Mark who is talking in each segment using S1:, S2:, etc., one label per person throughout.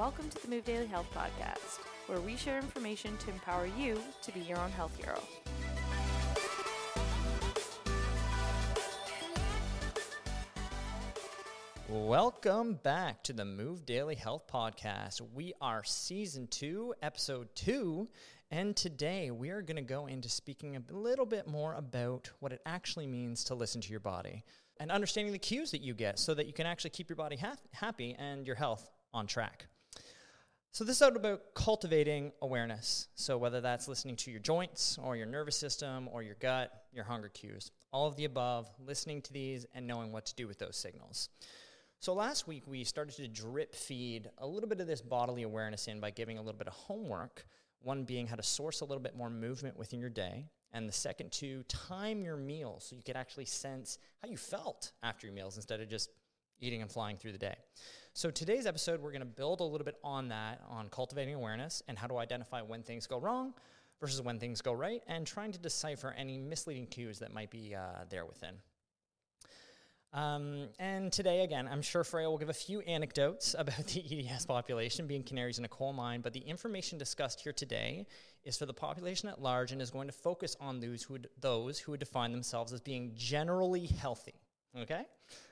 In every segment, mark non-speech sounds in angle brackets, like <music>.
S1: welcome to the Move Daily Health Podcast, where we share information to empower you to be your own health hero.
S2: Welcome back to the Move Daily Health Podcast. We are season two, episode two, and today we are going to go into speaking a little bit more about what it actually means to listen to your body and understanding the cues that you get so that you can actually keep your body ha- happy and your health on track. So, this is about cultivating awareness. So, whether that's listening to your joints or your nervous system or your gut, your hunger cues, all of the above, listening to these and knowing what to do with those signals. So, last week we started to drip feed a little bit of this bodily awareness in by giving a little bit of homework. One being how to source a little bit more movement within your day, and the second to time your meals so you could actually sense how you felt after your meals instead of just eating and flying through the day. So today's episode, we're going to build a little bit on that, on cultivating awareness and how to identify when things go wrong versus when things go right, and trying to decipher any misleading cues that might be uh, there within. Um, and today, again, I'm sure Freya will give a few anecdotes <laughs> about the EDS population being canaries in a coal mine, but the information discussed here today is for the population at large and is going to focus on those who would, those who would define themselves as being generally healthy. Okay?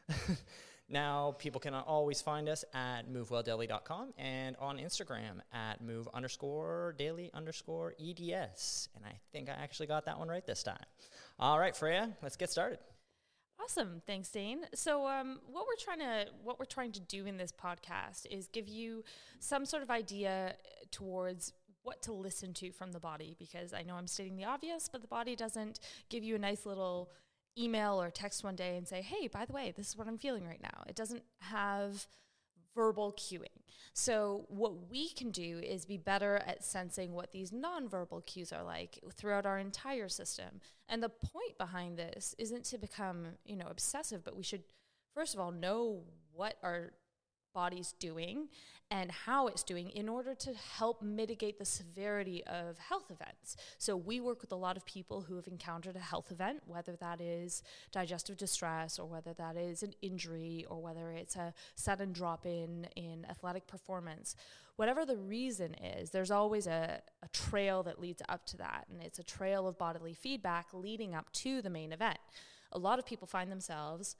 S2: <laughs> now, people can always find us at movewelldaily.com and on Instagram at move underscore daily underscore EDS. And I think I actually got that one right this time. All right, Freya, let's get started.
S1: Awesome, thanks, Dane. So, um, what we're trying to what we're trying to do in this podcast is give you some sort of idea towards what to listen to from the body because I know I'm stating the obvious, but the body doesn't give you a nice little email or text one day and say, "Hey, by the way, this is what I'm feeling right now." It doesn't have verbal cueing. So, what we can do is be better at sensing what these nonverbal cues are like throughout our entire system. And the point behind this isn't to become, you know, obsessive, but we should first of all know what our body's doing and how it's doing in order to help mitigate the severity of health events. So, we work with a lot of people who have encountered a health event, whether that is digestive distress or whether that is an injury or whether it's a sudden drop in in athletic performance. Whatever the reason is, there's always a, a trail that leads up to that, and it's a trail of bodily feedback leading up to the main event. A lot of people find themselves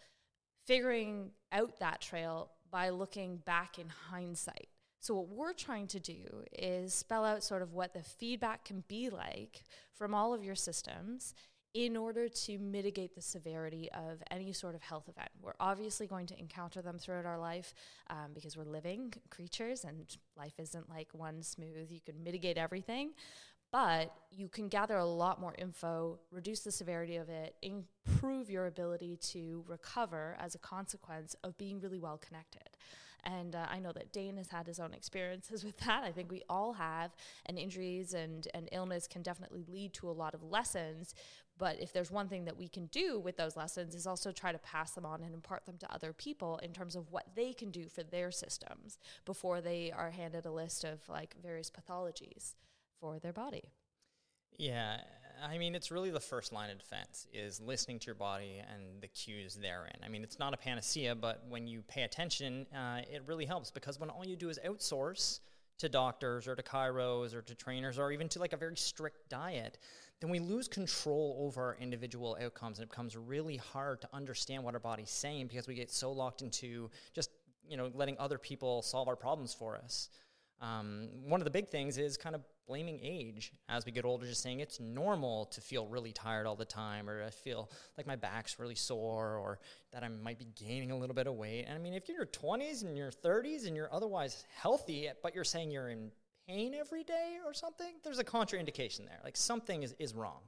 S1: figuring out that trail by looking back in hindsight. So, what we're trying to do is spell out sort of what the feedback can be like from all of your systems in order to mitigate the severity of any sort of health event. We're obviously going to encounter them throughout our life um, because we're living creatures and life isn't like one smooth, you can mitigate everything. But you can gather a lot more info, reduce the severity of it, improve your ability to recover as a consequence of being really well connected. And uh, I know that Dane has had his own experiences <laughs> with that. I think we all have. And injuries and, and illness can definitely lead to a lot of lessons. But if there's one thing that we can do with those lessons is also try to pass them on and impart them to other people in terms of what they can do for their systems before they are handed a list of like various pathologies for their body.
S2: Yeah, I mean, it's really the first line of defense is listening to your body and the cues therein. I mean, it's not a panacea, but when you pay attention, uh, it really helps because when all you do is outsource to doctors or to chiros or to trainers or even to like a very strict diet, then we lose control over our individual outcomes and it becomes really hard to understand what our body's saying because we get so locked into just, you know, letting other people solve our problems for us. Um, one of the big things is kind of blaming age as we get older, just saying it's normal to feel really tired all the time, or I feel like my back's really sore, or that I might be gaining a little bit of weight. And I mean, if you're in your 20s and your 30s and you're otherwise healthy, but you're saying you're in pain every day or something, there's a contraindication there. Like something is, is wrong.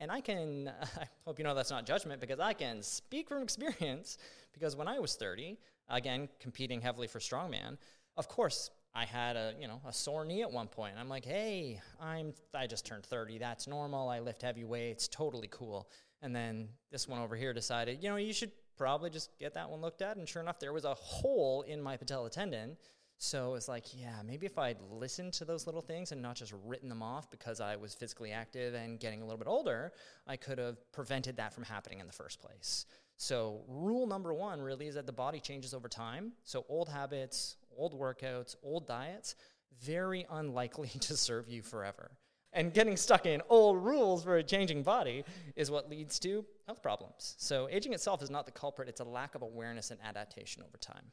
S2: And I can, <laughs> I hope you know that's not judgment because I can speak from experience because when I was 30, again, competing heavily for strongman, of course, I had a you know a sore knee at one point. I'm like, hey, I'm I just turned 30. That's normal. I lift heavy weights. Totally cool. And then this one over here decided, you know, you should probably just get that one looked at. And sure enough, there was a hole in my patella tendon. So it's like, yeah, maybe if I'd listened to those little things and not just written them off because I was physically active and getting a little bit older, I could have prevented that from happening in the first place. So, rule number one really is that the body changes over time. So, old habits, old workouts, old diets, very unlikely <laughs> to serve you forever. And getting stuck in old rules for a changing body is what leads to health problems. So, aging itself is not the culprit, it's a lack of awareness and adaptation over time.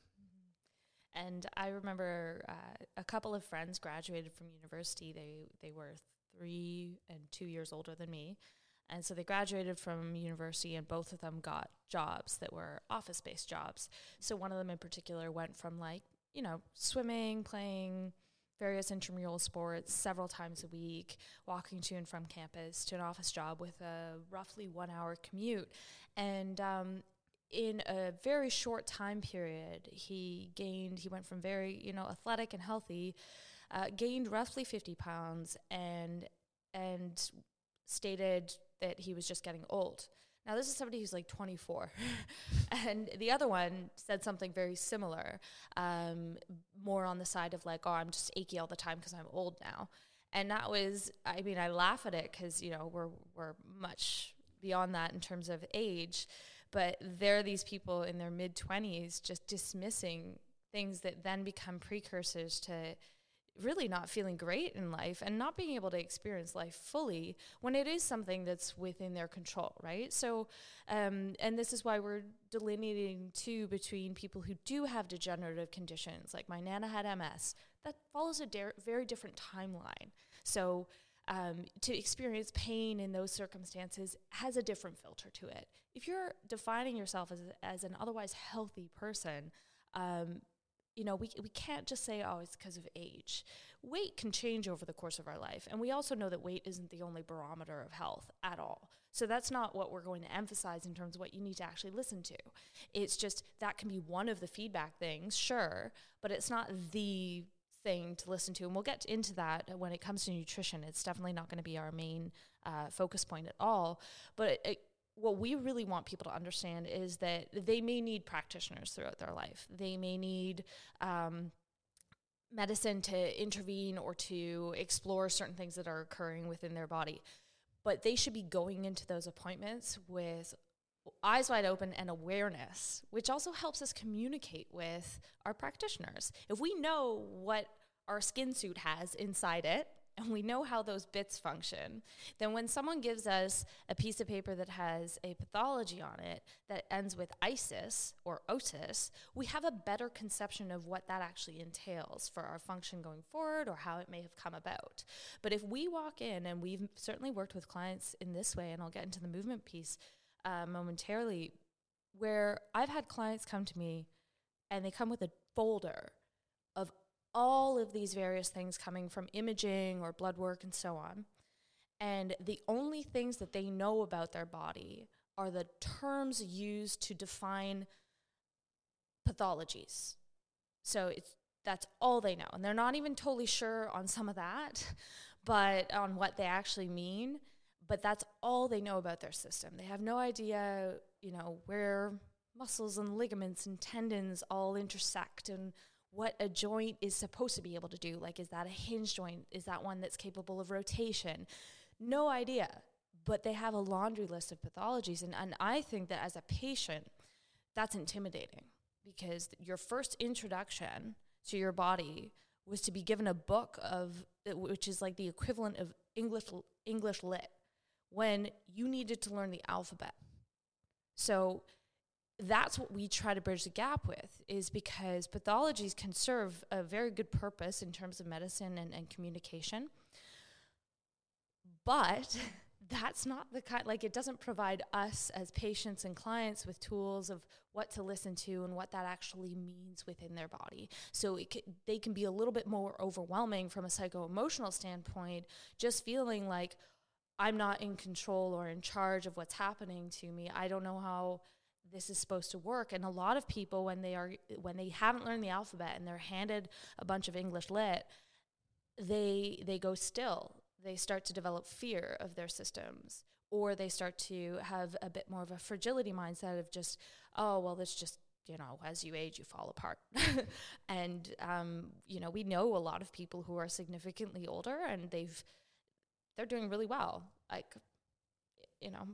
S1: And I remember uh, a couple of friends graduated from university. They they were three and two years older than me, and so they graduated from university, and both of them got jobs that were office based jobs. So one of them in particular went from like you know swimming, playing various intramural sports several times a week, walking to and from campus to an office job with a roughly one hour commute, and um, in a very short time period, he gained, he went from very, you know, athletic and healthy, uh, gained roughly 50 pounds and, and stated that he was just getting old. Now, this is somebody who's like 24. <laughs> and the other one said something very similar, um, more on the side of like, oh, I'm just achy all the time because I'm old now. And that was, I mean, I laugh at it because, you know, we're, we're much beyond that in terms of age but there are these people in their mid 20s just dismissing things that then become precursors to really not feeling great in life and not being able to experience life fully when it is something that's within their control, right? So, um, and this is why we're delineating too between people who do have degenerative conditions, like my nana had MS, that follows a de- very different timeline. So, um, to experience pain in those circumstances has a different filter to it. If you're defining yourself as, as an otherwise healthy person, um, you know, we, we can't just say, oh, it's because of age. Weight can change over the course of our life. And we also know that weight isn't the only barometer of health at all. So that's not what we're going to emphasize in terms of what you need to actually listen to. It's just that can be one of the feedback things, sure, but it's not the thing to listen to. And we'll get into that when it comes to nutrition. It's definitely not going to be our main uh, focus point at all. But it, it, what we really want people to understand is that they may need practitioners throughout their life. They may need um, medicine to intervene or to explore certain things that are occurring within their body. But they should be going into those appointments with eyes wide open and awareness, which also helps us communicate with our practitioners. If we know what our skin suit has inside it, and we know how those bits function, then when someone gives us a piece of paper that has a pathology on it that ends with ISIS or otis, we have a better conception of what that actually entails for our function going forward or how it may have come about. But if we walk in, and we've certainly worked with clients in this way, and I'll get into the movement piece uh, momentarily, where I've had clients come to me and they come with a folder all of these various things coming from imaging or blood work and so on. And the only things that they know about their body are the terms used to define pathologies. So it's that's all they know. And they're not even totally sure on some of that, <laughs> but on what they actually mean but that's all they know about their system. They have no idea, you know, where muscles and ligaments and tendons all intersect and what a joint is supposed to be able to do. Like, is that a hinge joint? Is that one that's capable of rotation? No idea. But they have a laundry list of pathologies. And, and I think that as a patient, that's intimidating because your first introduction to your body was to be given a book of, uh, which is like the equivalent of English, English lit when you needed to learn the alphabet. So that's what we try to bridge the gap with is because pathologies can serve a very good purpose in terms of medicine and, and communication. But <laughs> that's not the kind like it doesn't provide us as patients and clients with tools of what to listen to and what that actually means within their body so it c- they can be a little bit more overwhelming from a psycho-emotional standpoint just feeling like I'm not in control or in charge of what's happening to me. I don't know how this is supposed to work. And a lot of people, when they are when they haven't learned the alphabet and they're handed a bunch of English lit, they they go still. They start to develop fear of their systems, or they start to have a bit more of a fragility mindset of just, oh well, it's just you know, as you age, you fall apart. <laughs> and, um, you know, we know a lot of people who are significantly older and they've they're doing really well. Like, you know,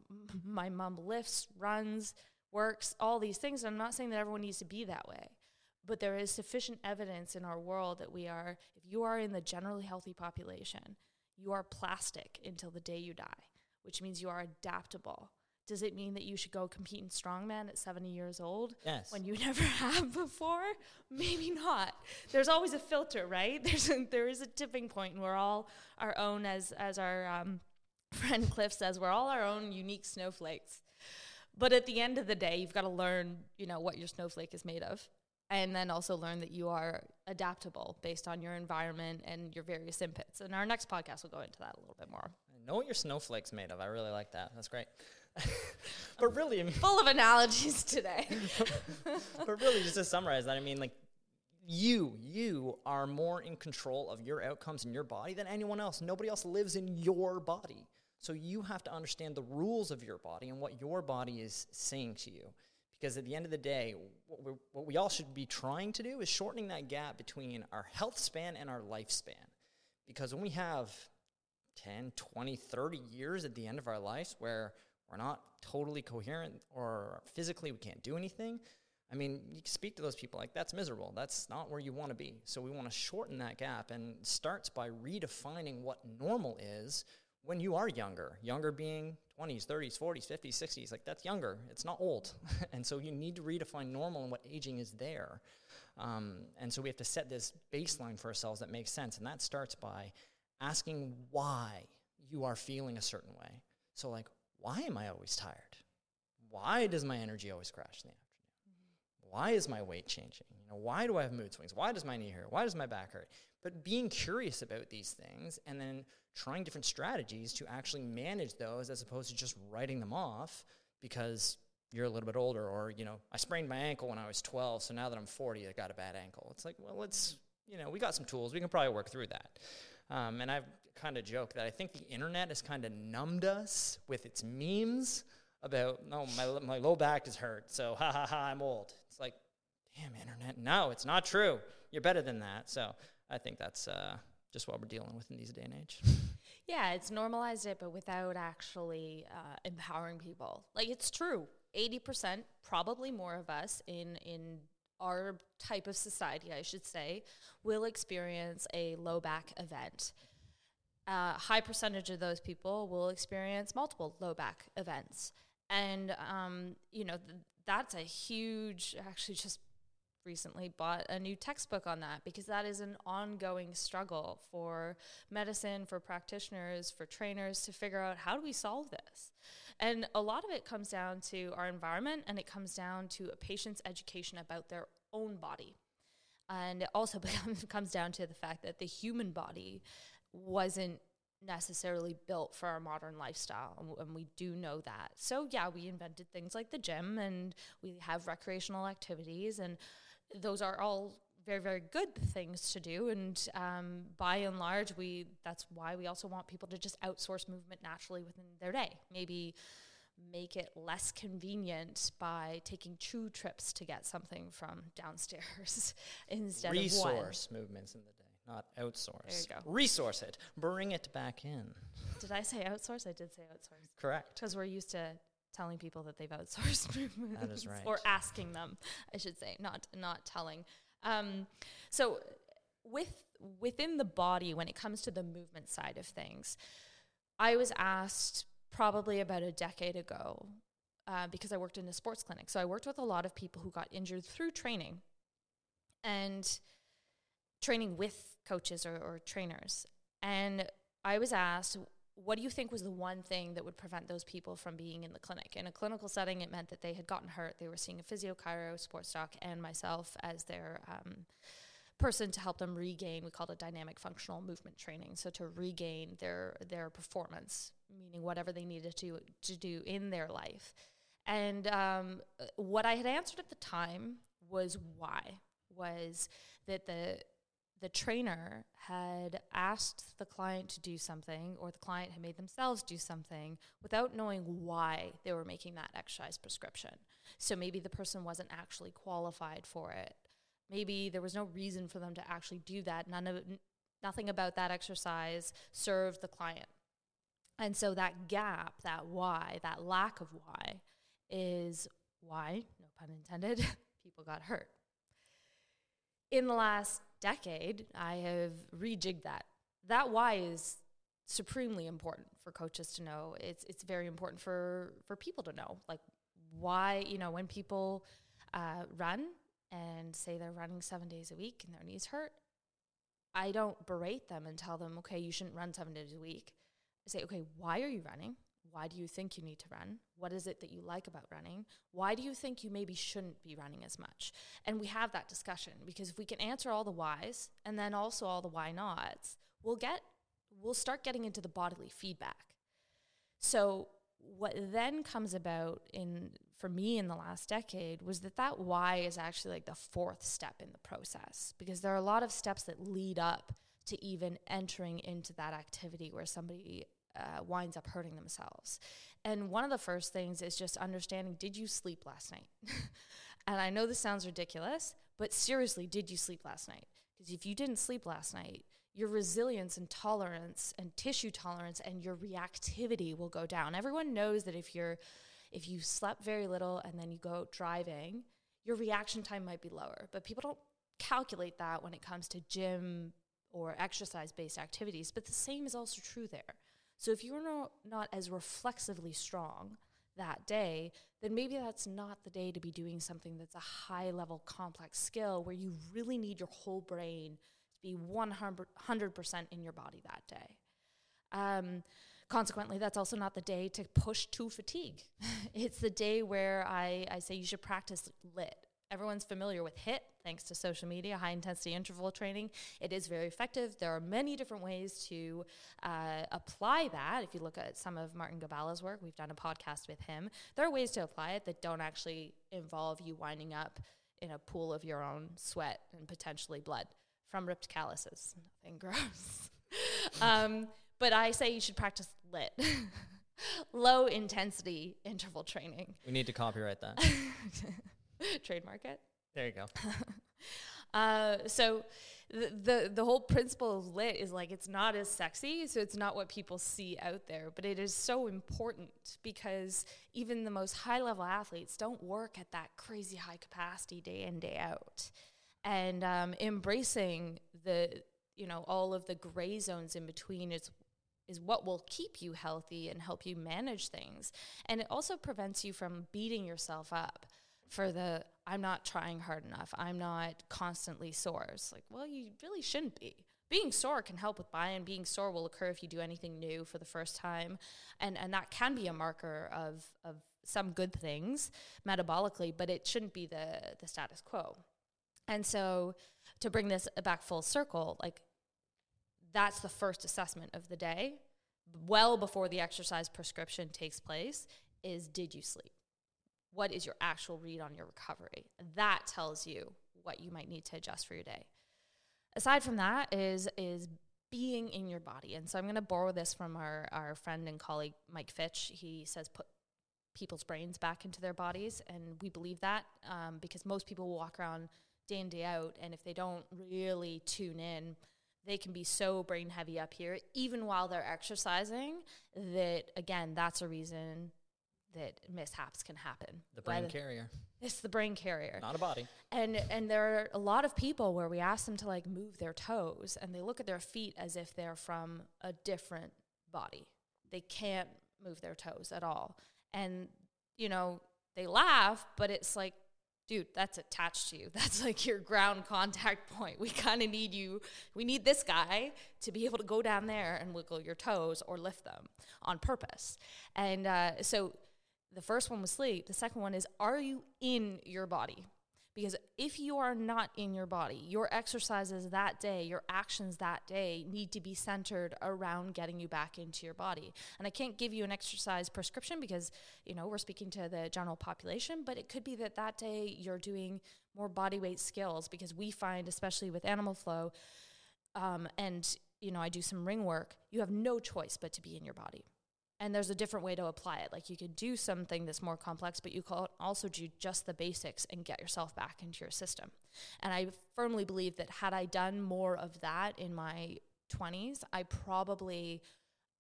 S1: my mom lifts, runs, works, all these things. I'm not saying that everyone needs to be that way, but there is sufficient evidence in our world that we are, if you are in the generally healthy population, you are plastic until the day you die, which means you are adaptable. Does it mean that you should go compete in strongman at 70 years old
S2: Yes.
S1: when you <laughs> never have before? Maybe not. There's always a filter, right? <laughs> There's a, there is a tipping point, and we're all our own, as as our um, friend Cliff says, we're all our own unique snowflakes. But at the end of the day, you've got to learn, you know, what your snowflake is made of, and then also learn that you are adaptable based on your environment and your various inputs. And our next podcast will go into that a little bit more.
S2: know what your snowflake's made of. I really like that. That's great. <laughs> but really, I
S1: Full of analogies today. <laughs>
S2: but really, just to summarize that, I mean, like, you, you are more in control of your outcomes in your body than anyone else. Nobody else lives in your body. So you have to understand the rules of your body and what your body is saying to you. Because at the end of the day, what, we what we all should be trying to do is shortening that gap between our health span and our lifespan. Because when we have 10, 20, 30 years at the end of our lives where we're not totally coherent or physically we can't do anything, I mean, you speak to those people like that's miserable. That's not where you want to be. So we want to shorten that gap and starts by redefining what normal is when you are younger. Younger being 20s, 30s, 40s, 50s, 60s. Like that's younger. It's not old. <laughs> and so you need to redefine normal and what aging is there. Um, and so we have to set this baseline for ourselves that makes sense. And that starts by asking why you are feeling a certain way. So, like, why am I always tired? Why does my energy always crash in the afternoon? Why is my weight changing? You know, why do I have mood swings? Why does my knee hurt? Why does my back hurt? But being curious about these things and then trying different strategies to actually manage those as opposed to just writing them off because you're a little bit older or, you know, I sprained my ankle when I was 12, so now that I'm 40, I got a bad ankle. It's like, well, let's, you know, we got some tools. We can probably work through that. Um, and I've kind of joked that I think the internet has kind of numbed us with its memes about, no, my, my low back is hurt, so ha ha ha, I'm old. It's like, damn, internet, no, it's not true. You're better than that. So I think that's uh, just what we're dealing with in these day and age. <laughs>
S1: Yeah, it's normalized it, but without actually uh, empowering people. Like it's true, eighty percent, probably more of us in in our type of society, I should say, will experience a low back event. A high percentage of those people will experience multiple low back events, and um, you know th- that's a huge. Actually, just recently bought a new textbook on that because that is an ongoing struggle for medicine, for practitioners, for trainers to figure out how do we solve this. And a lot of it comes down to our environment and it comes down to a patient's education about their own body. And it also <laughs> comes down to the fact that the human body wasn't necessarily built for our modern lifestyle and, and we do know that so yeah we invented things like the gym and we have recreational activities and those are all very very good things to do and um, by and large we that's why we also want people to just outsource movement naturally within their day maybe make it less convenient by taking two trips to get something from downstairs <laughs> instead of one
S2: Resource movements in the day, not outsource.
S1: There you go.
S2: Resource it. Bring it back in.
S1: did i say outsource i did say outsource
S2: Correct.
S1: because we're used to telling people that they've outsourced <laughs> movements
S2: is right.
S1: or asking them i should say not not telling. Um, so with within the body when it comes to the movement side of things i was asked probably about a decade ago uh, because i worked in a sports clinic. So i worked with a lot of people who got injured through training and training with coaches or, or trainers. And i was asked what do you think was the one thing that would prevent those people from being in the clinic? In a clinical setting, it meant that they had gotten hurt. They were seeing a physio, chiro, sports doc, and myself as their um, person to help them regain. We called it dynamic functional movement training. So to regain their their performance, meaning whatever they needed to to do in their life. And um, what I had answered at the time was why was that the the trainer had asked the client to do something or the client had made themselves do something without knowing why they were making that exercise prescription. So maybe the person wasn't actually qualified for it. Maybe there was no reason for them to actually do that. None of n- nothing about that exercise served the client. And so that gap, that why, that lack of why is why, no pun intended, <laughs> people got hurt. In the last decade, I have rejigged that. That why is supremely important for coaches to know. It's it's very important for for people to know, like why you know when people uh, run and say they're running seven days a week and their knees hurt. I don't berate them and tell them, okay, you shouldn't run seven days a week. I say, okay, why are you running? Why do you think you need to run? What is it that you like about running? Why do you think you maybe shouldn't be running as much? And we have that discussion because if we can answer all the whys and then also all the why nots, we'll get we'll start getting into the bodily feedback. So what then comes about in for me in the last decade was that that why is actually like the fourth step in the process because there are a lot of steps that lead up to even entering into that activity where somebody uh, winds up hurting themselves. And one of the first things is just understanding did you sleep last night? <laughs> and I know this sounds ridiculous, but seriously, did you sleep last night? Because if you didn't sleep last night, your resilience and tolerance and tissue tolerance and your reactivity will go down. Everyone knows that if you're if you slept very little and then you go driving, your reaction time might be lower. But people don't calculate that when it comes to gym or exercise based activities. But the same is also true there. So if you're not, not as reflexively strong that day, then maybe that's not the day to be doing something that's a high level complex skill where you really need your whole brain to be 100% in your body that day. Um, consequently, that's also not the day to push to fatigue. <laughs> it's the day where I, I say you should practice lit. Everyone's familiar with HIT, thanks to social media, high intensity interval training. It is very effective. There are many different ways to uh, apply that. If you look at some of Martin Gibala's work, we've done a podcast with him. There are ways to apply it that don't actually involve you winding up in a pool of your own sweat and potentially blood from ripped calluses. Nothing <laughs> gross. um, but I say you should practice lit. <laughs> Low intensity interval training.
S2: We need to copyright that. <laughs> <laughs>
S1: Trademark it.
S2: There you go. <laughs>
S1: uh, so the, the the whole principle of lit is like it's not as sexy, so it's not what people see out there, but it is so important because even the most high level athletes don't work at that crazy high capacity day in day out, and um, embracing the you know all of the gray zones in between is is what will keep you healthy and help you manage things. And it also prevents you from beating yourself up for the I'm not trying hard enough. I'm not constantly sore. It's like, well, you really shouldn't be. Being sore can help with buy-in. Being sore will occur if you do anything new for the first time, and and that can be a marker of of some good things metabolically, but it shouldn't be the the status quo. And so, to bring this back full circle, like that's the first assessment of the day, well before the exercise prescription takes place, is did you sleep? What is your actual read on your recovery? That tells you what you might need to adjust for your day. Aside from that is is being in your body. And so I'm going to borrow this from our, our friend and colleague Mike Fitch. He says put people's brains back into their bodies. And we believe that um, because most people walk around day in, day out. And if they don't really tune in, they can be so brain heavy up here, even while they're exercising, that again, that's a reason that mishaps can happen.
S2: The brain carrier.
S1: It's the brain carrier.
S2: Not a body.
S1: And and there are a lot of people where we ask them to like move their toes and they look at their feet as if they're from a different body. They can't move their toes at all. And you know, they laugh, but it's like dude, that's attached to you. <laughs> That's like your ground contact point. We kind of need you. We need this guy to be able to go down there and wiggle your toes or lift them on purpose. And uh, so the first one was sleep. The second one is, are you in your body? Because if you are not in your body, your exercises that day, your actions that day need to be centered around getting you back into your body. And I can't give you an exercise prescription because, you know, we're speaking to the general population, but it could be that that day you're doing more body weight skills because we find, especially with animal flow, um, and, you know, I do some ring work, you have no choice but to be in your body and there's a different way to apply it. Like you could do something that's more complex, but you can also do just the basics and get yourself back into your system. And I firmly believe that had I done more of that in my 20s, I probably,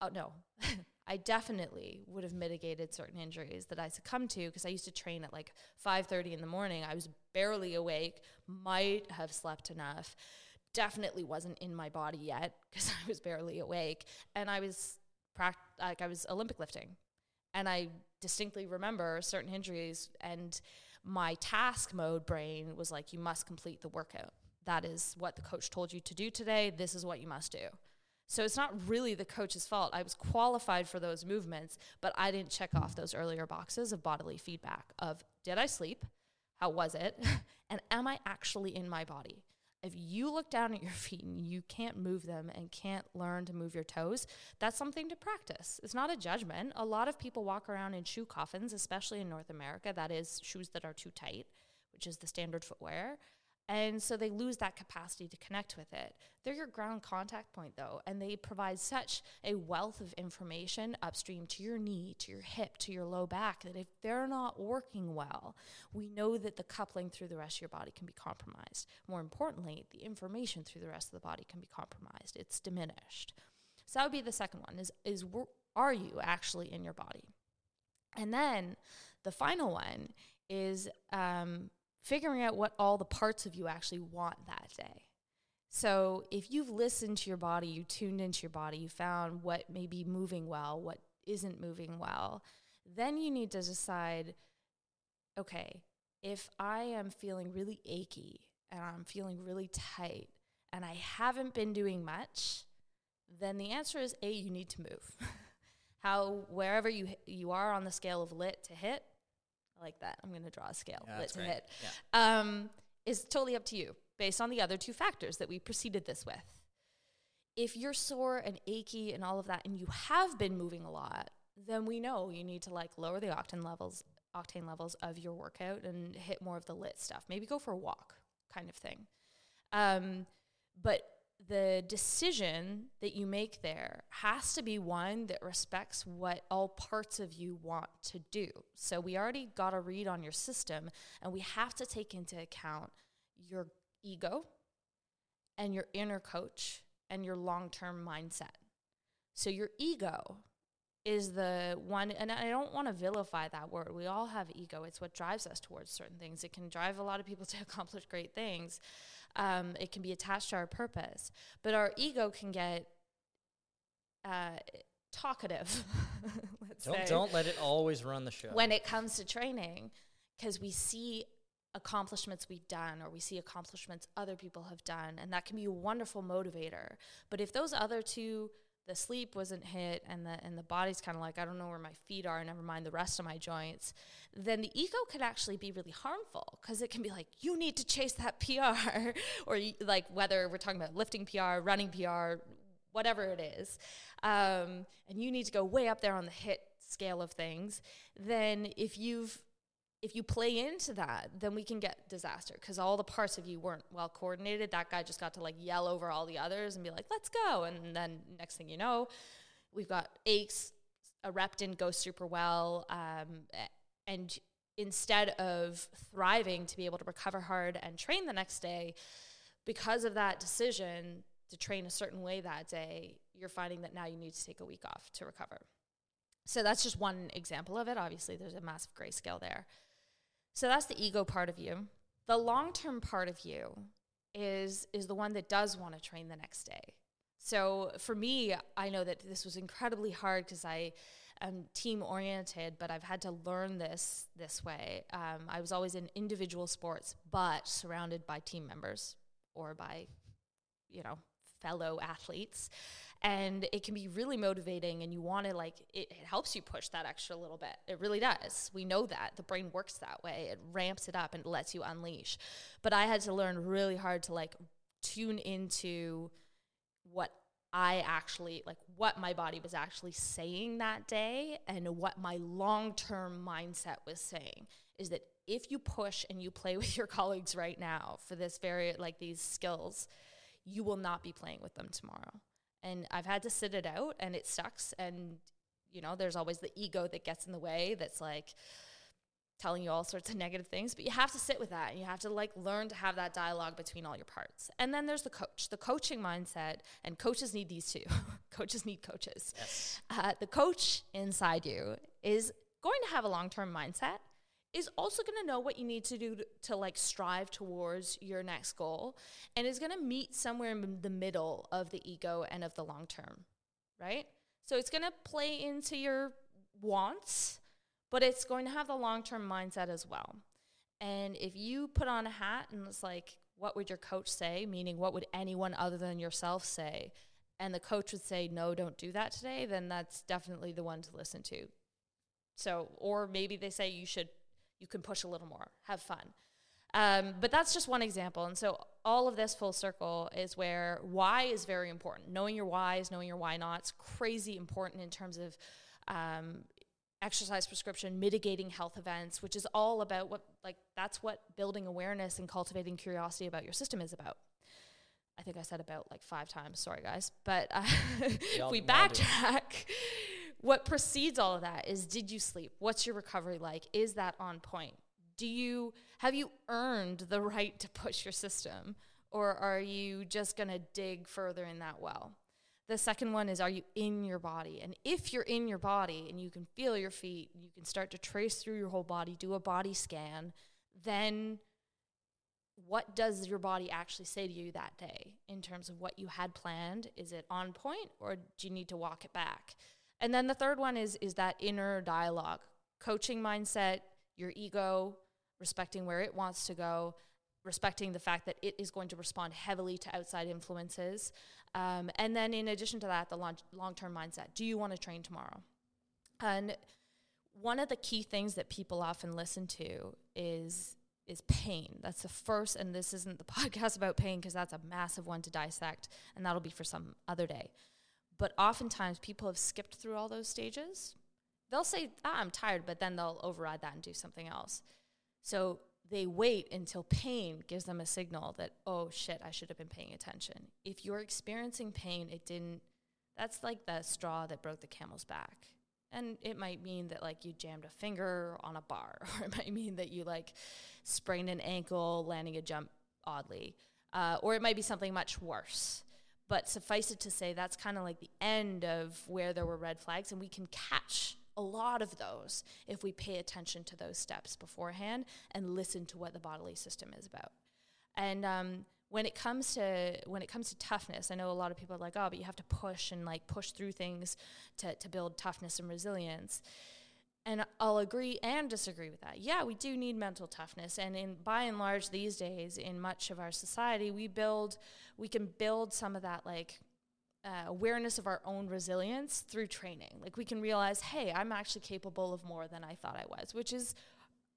S1: oh no, <laughs> I definitely would have mitigated certain injuries that I succumbed to because I used to train at like 5:30 in the morning. I was barely awake, might have slept enough. Definitely wasn't in my body yet because <laughs> I was barely awake and I was like I was Olympic lifting. And I distinctly remember certain injuries and my task mode brain was like you must complete the workout. That is what the coach told you to do today. This is what you must do. So it's not really the coach's fault. I was qualified for those movements, but I didn't check off those earlier boxes of bodily feedback of did I sleep? How was it? <laughs> and am I actually in my body? If you look down at your <laughs> feet and you can't move them and can't learn to move your toes, that's something to practice. It's not a judgment. A lot of people walk around in shoe coffins, especially in North America, that is shoes that are too tight, which is the standard footwear. And so they lose that capacity to connect with it. They're your ground contact point, though, and they provide such a wealth of information upstream to your knee, to your hip, to your low back that if they're not working well, we know that the coupling through the rest of your body can be compromised. More importantly, the information through the rest of the body can be compromised, it's diminished. So that would be the second one is, is are you actually in your body? And then the final one is um, figuring out what all the parts of you actually want that day. So if you've listened to your body, you tuned into your body, you found what may be moving well, what isn't moving well, then you need to decide okay, if I am feeling really achy and I'm feeling really tight and I haven't been doing much, then the answer is A, you need to move. <laughs> How, wherever you, you are on the scale of lit to hit, I like that. I'm going to draw a scale.
S2: Yeah,
S1: lit to
S2: great.
S1: hit.
S2: Yeah.
S1: Um, is totally up to you based on the other two factors that we preceded this with. If you're sore and achy and all of that, and you have been moving a lot, then we know you need to like lower the octane levels, octane levels of your workout and hit more of the lit stuff. Maybe go for a walk, kind of thing. Um, but the decision that you make there has to be one that respects what all parts of you want to do. So we already got a read on your system, and we have to take into account your ego and your inner coach and your long term mindset. So your ego is the one, and I don't want to vilify that word. We all have ego, it's what drives us towards certain things. It can drive a lot of people <laughs> to accomplish great things. Um, it can be attached to our purpose, but our ego can get uh, talkative. <laughs> let's
S2: Don't
S1: say,
S2: don't let it always run the show.
S1: when it comes to training, because we see accomplishments we've done or we see accomplishments other people have done, and that can be a wonderful motivator. But if those other two the sleep wasn't hit and the and the body's kind of like I don't know where my feet are, never mind the rest of my joints, then the ego could actually be really harmful because it can be like you need to chase that <laughs> PR or like whether we're talking about lifting PR, running PR, whatever it is, um, and you need to go way up there on the hit scale of things. Then if you've if you play into that, then we can get disaster because all the parts of you weren't well coordinated. That guy just got to like yell over all the others and be like, let's go. And then next thing you know, we've got aches, a rep didn't go super well. Um, and instead of thriving to be able to recover hard and train the next day, because of that decision to train a certain way that day, you're finding that now you need to take a week off to recover. So that's just one example of it. Obviously, there's a massive grayscale there. So that's the ego part of you. The long-term part of you is is the one that does want to train the next day. So for me, I know that this was incredibly hard because I am team oriented, but I've had to learn this this way. Um, I was always in individual sports, but surrounded by team members or by, you know, fellow athletes. And it can be really motivating and you want to like it, it, helps you push that extra little bit. It really does. We know that. The brain works that way. It ramps it up and lets you unleash. But i had to learn really hard to like tune into what i actually like what my body was actually saying that day and what my long-term mindset was saying is that if you push and you play <laughs> with your colleagues right now for this very like these skills you will not be playing with them tomorrow and I've had to sit it out and it sucks and you know there's always the ego that gets in the way that's like telling you all sorts of negative things, but you have to sit with that and you have to like learn to have that dialogue between all your parts. And then there's the coach, the coaching mindset, and coaches need these too. <laughs> coaches need coaches.
S2: Yes.
S1: Uh, the coach inside you is going to have a long term mindset, is also going to know what you need to do to, to like strive towards your next goal, and is going to meet somewhere in the middle of the ego and of the long term, right? So it's going to play into your wants but it's going to have the long term mindset as well. And if you put on a hat and it's like, what would your coach say? Meaning, what would anyone other than yourself say? And the coach would say, no, don't do that today, then that's definitely the one to listen to. So, or maybe they say you should, you can push a little more, have fun. Um, but that's just one example. And so, all of this full circle is where why is very important. Knowing your whys, knowing your why nots, crazy important in terms of um, exercise prescription, mitigating health events, which is all about what, like, that's what building awareness and cultivating curiosity about your system is about. I think I said about like five times. Sorry, guys. But uh, <laughs> if we backtrack, what precedes all of that is did you sleep? What's your recovery like? Is that on point? Do you have you earned the <laughs> right to push your system, or are you just going to dig further in that well? The second one is, are you in your body? And if you're in your body and you can feel your feet, you can start to trace through your whole body, do a body scan, then what does your body actually say to you that day in terms of what you had planned? Is it on point or do you need to walk it back? And then the third one is is that inner dialogue, coaching mindset, your ego, respecting where it wants to go, respecting the fact that it is going to respond heavily to outside influences. Um, and then, in addition to that, the long term mindset do you want to train tomorrow? And one of the key things that people often listen to is is pain. That's the first, and this isn't the <laughs> podcast about pain because that's a massive one to dissect, and that'll be for some other day. But oftentimes, people have skipped through all those stages. They'll say, ah, I'm tired, but then they'll override that and do something else. So they wait until pain gives them a signal that, oh shit, I should have been paying attention. If you're experiencing pain, it didn't, that's like the straw that broke the camel's back. And it might mean that like you jammed a finger on a bar, <laughs> or it might mean that you like sprained an ankle landing a jump oddly, uh, or it might be something much worse. But suffice it to say, that's kind of like the end of where there were red flags, and we can catch a lot of those if we pay attention to those steps beforehand and listen to what the bodily system is about. And um, when it comes to when it comes to toughness, I know a lot of people are like, oh, but you have to push and like push through things to to build toughness and resilience. And I'll agree and disagree with that. Yeah, we do need mental toughness, and in by and large these days, in much of our society, we build we can build some of that like uh, awareness of our own resilience through training. Like we can realize, hey, I'm actually capable of more than I thought I was, which is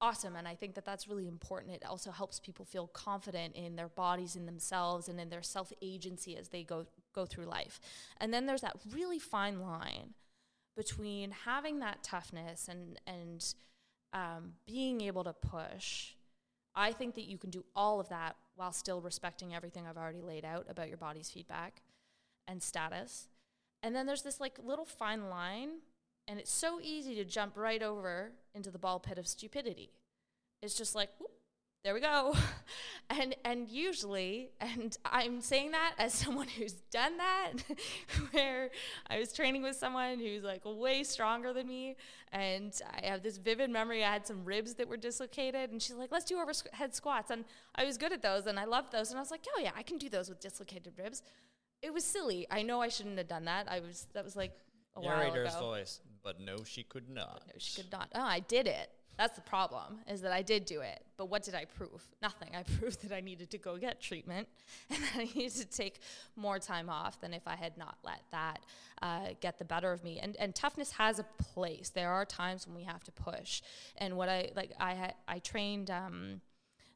S1: awesome. And I think that that's really important. It also helps people feel confident in their bodies, in themselves, and in their self agency as they go go through life. And then there's that really fine line between having that toughness and and um, being able to push. I think that you can do all of that while still respecting everything I've already laid out about your body's feedback and status. And then there's this like little fine line, and it's so easy to jump right over into the ball pit of stupidity. It's just like, whoop, there we go. <laughs> and and usually, and I'm saying that as someone who's done that, <laughs> where I was training with someone who's like way stronger than me, and I have this vivid memory. I had some ribs that were dislocated, and she's like, "Let's do overhead squats," and I was good at those, and I loved those, and I was like, "Oh yeah, I can do those with dislocated ribs." it was silly. I know I shouldn't have done that. I was that was like a
S2: Narrator's
S1: while ago.
S2: voice, but no, she could not.
S1: But no, she could not. Oh, I did it. That's the problem, is that I did do it. But what did I prove? Nothing. I <laughs> proved that I needed to go get treatment <laughs> and that I needed to take more time off than if I had not let that uh, get the better of me. And and toughness has a place. There are times when we have to push. And what I like, I had I trained um,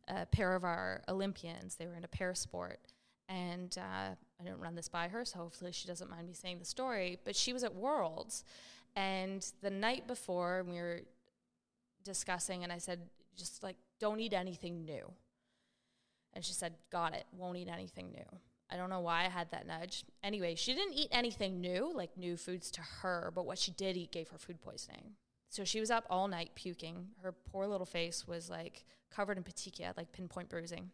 S1: a pair of our Olympians. They were in a pair sport, and uh, I didn't run this by her, so hopefully she doesn't mind me saying the story. But she was at Worlds, and the night before we were discussing, and I said, just like, don't eat anything new. And she said, got it, won't eat anything new. I don't know why I had that nudge. Anyway, she didn't eat anything new, like new foods to her, but what she did eat gave her food poisoning. So she was up all night puking. Her poor little face was like covered in petechia, like pinpoint bruising.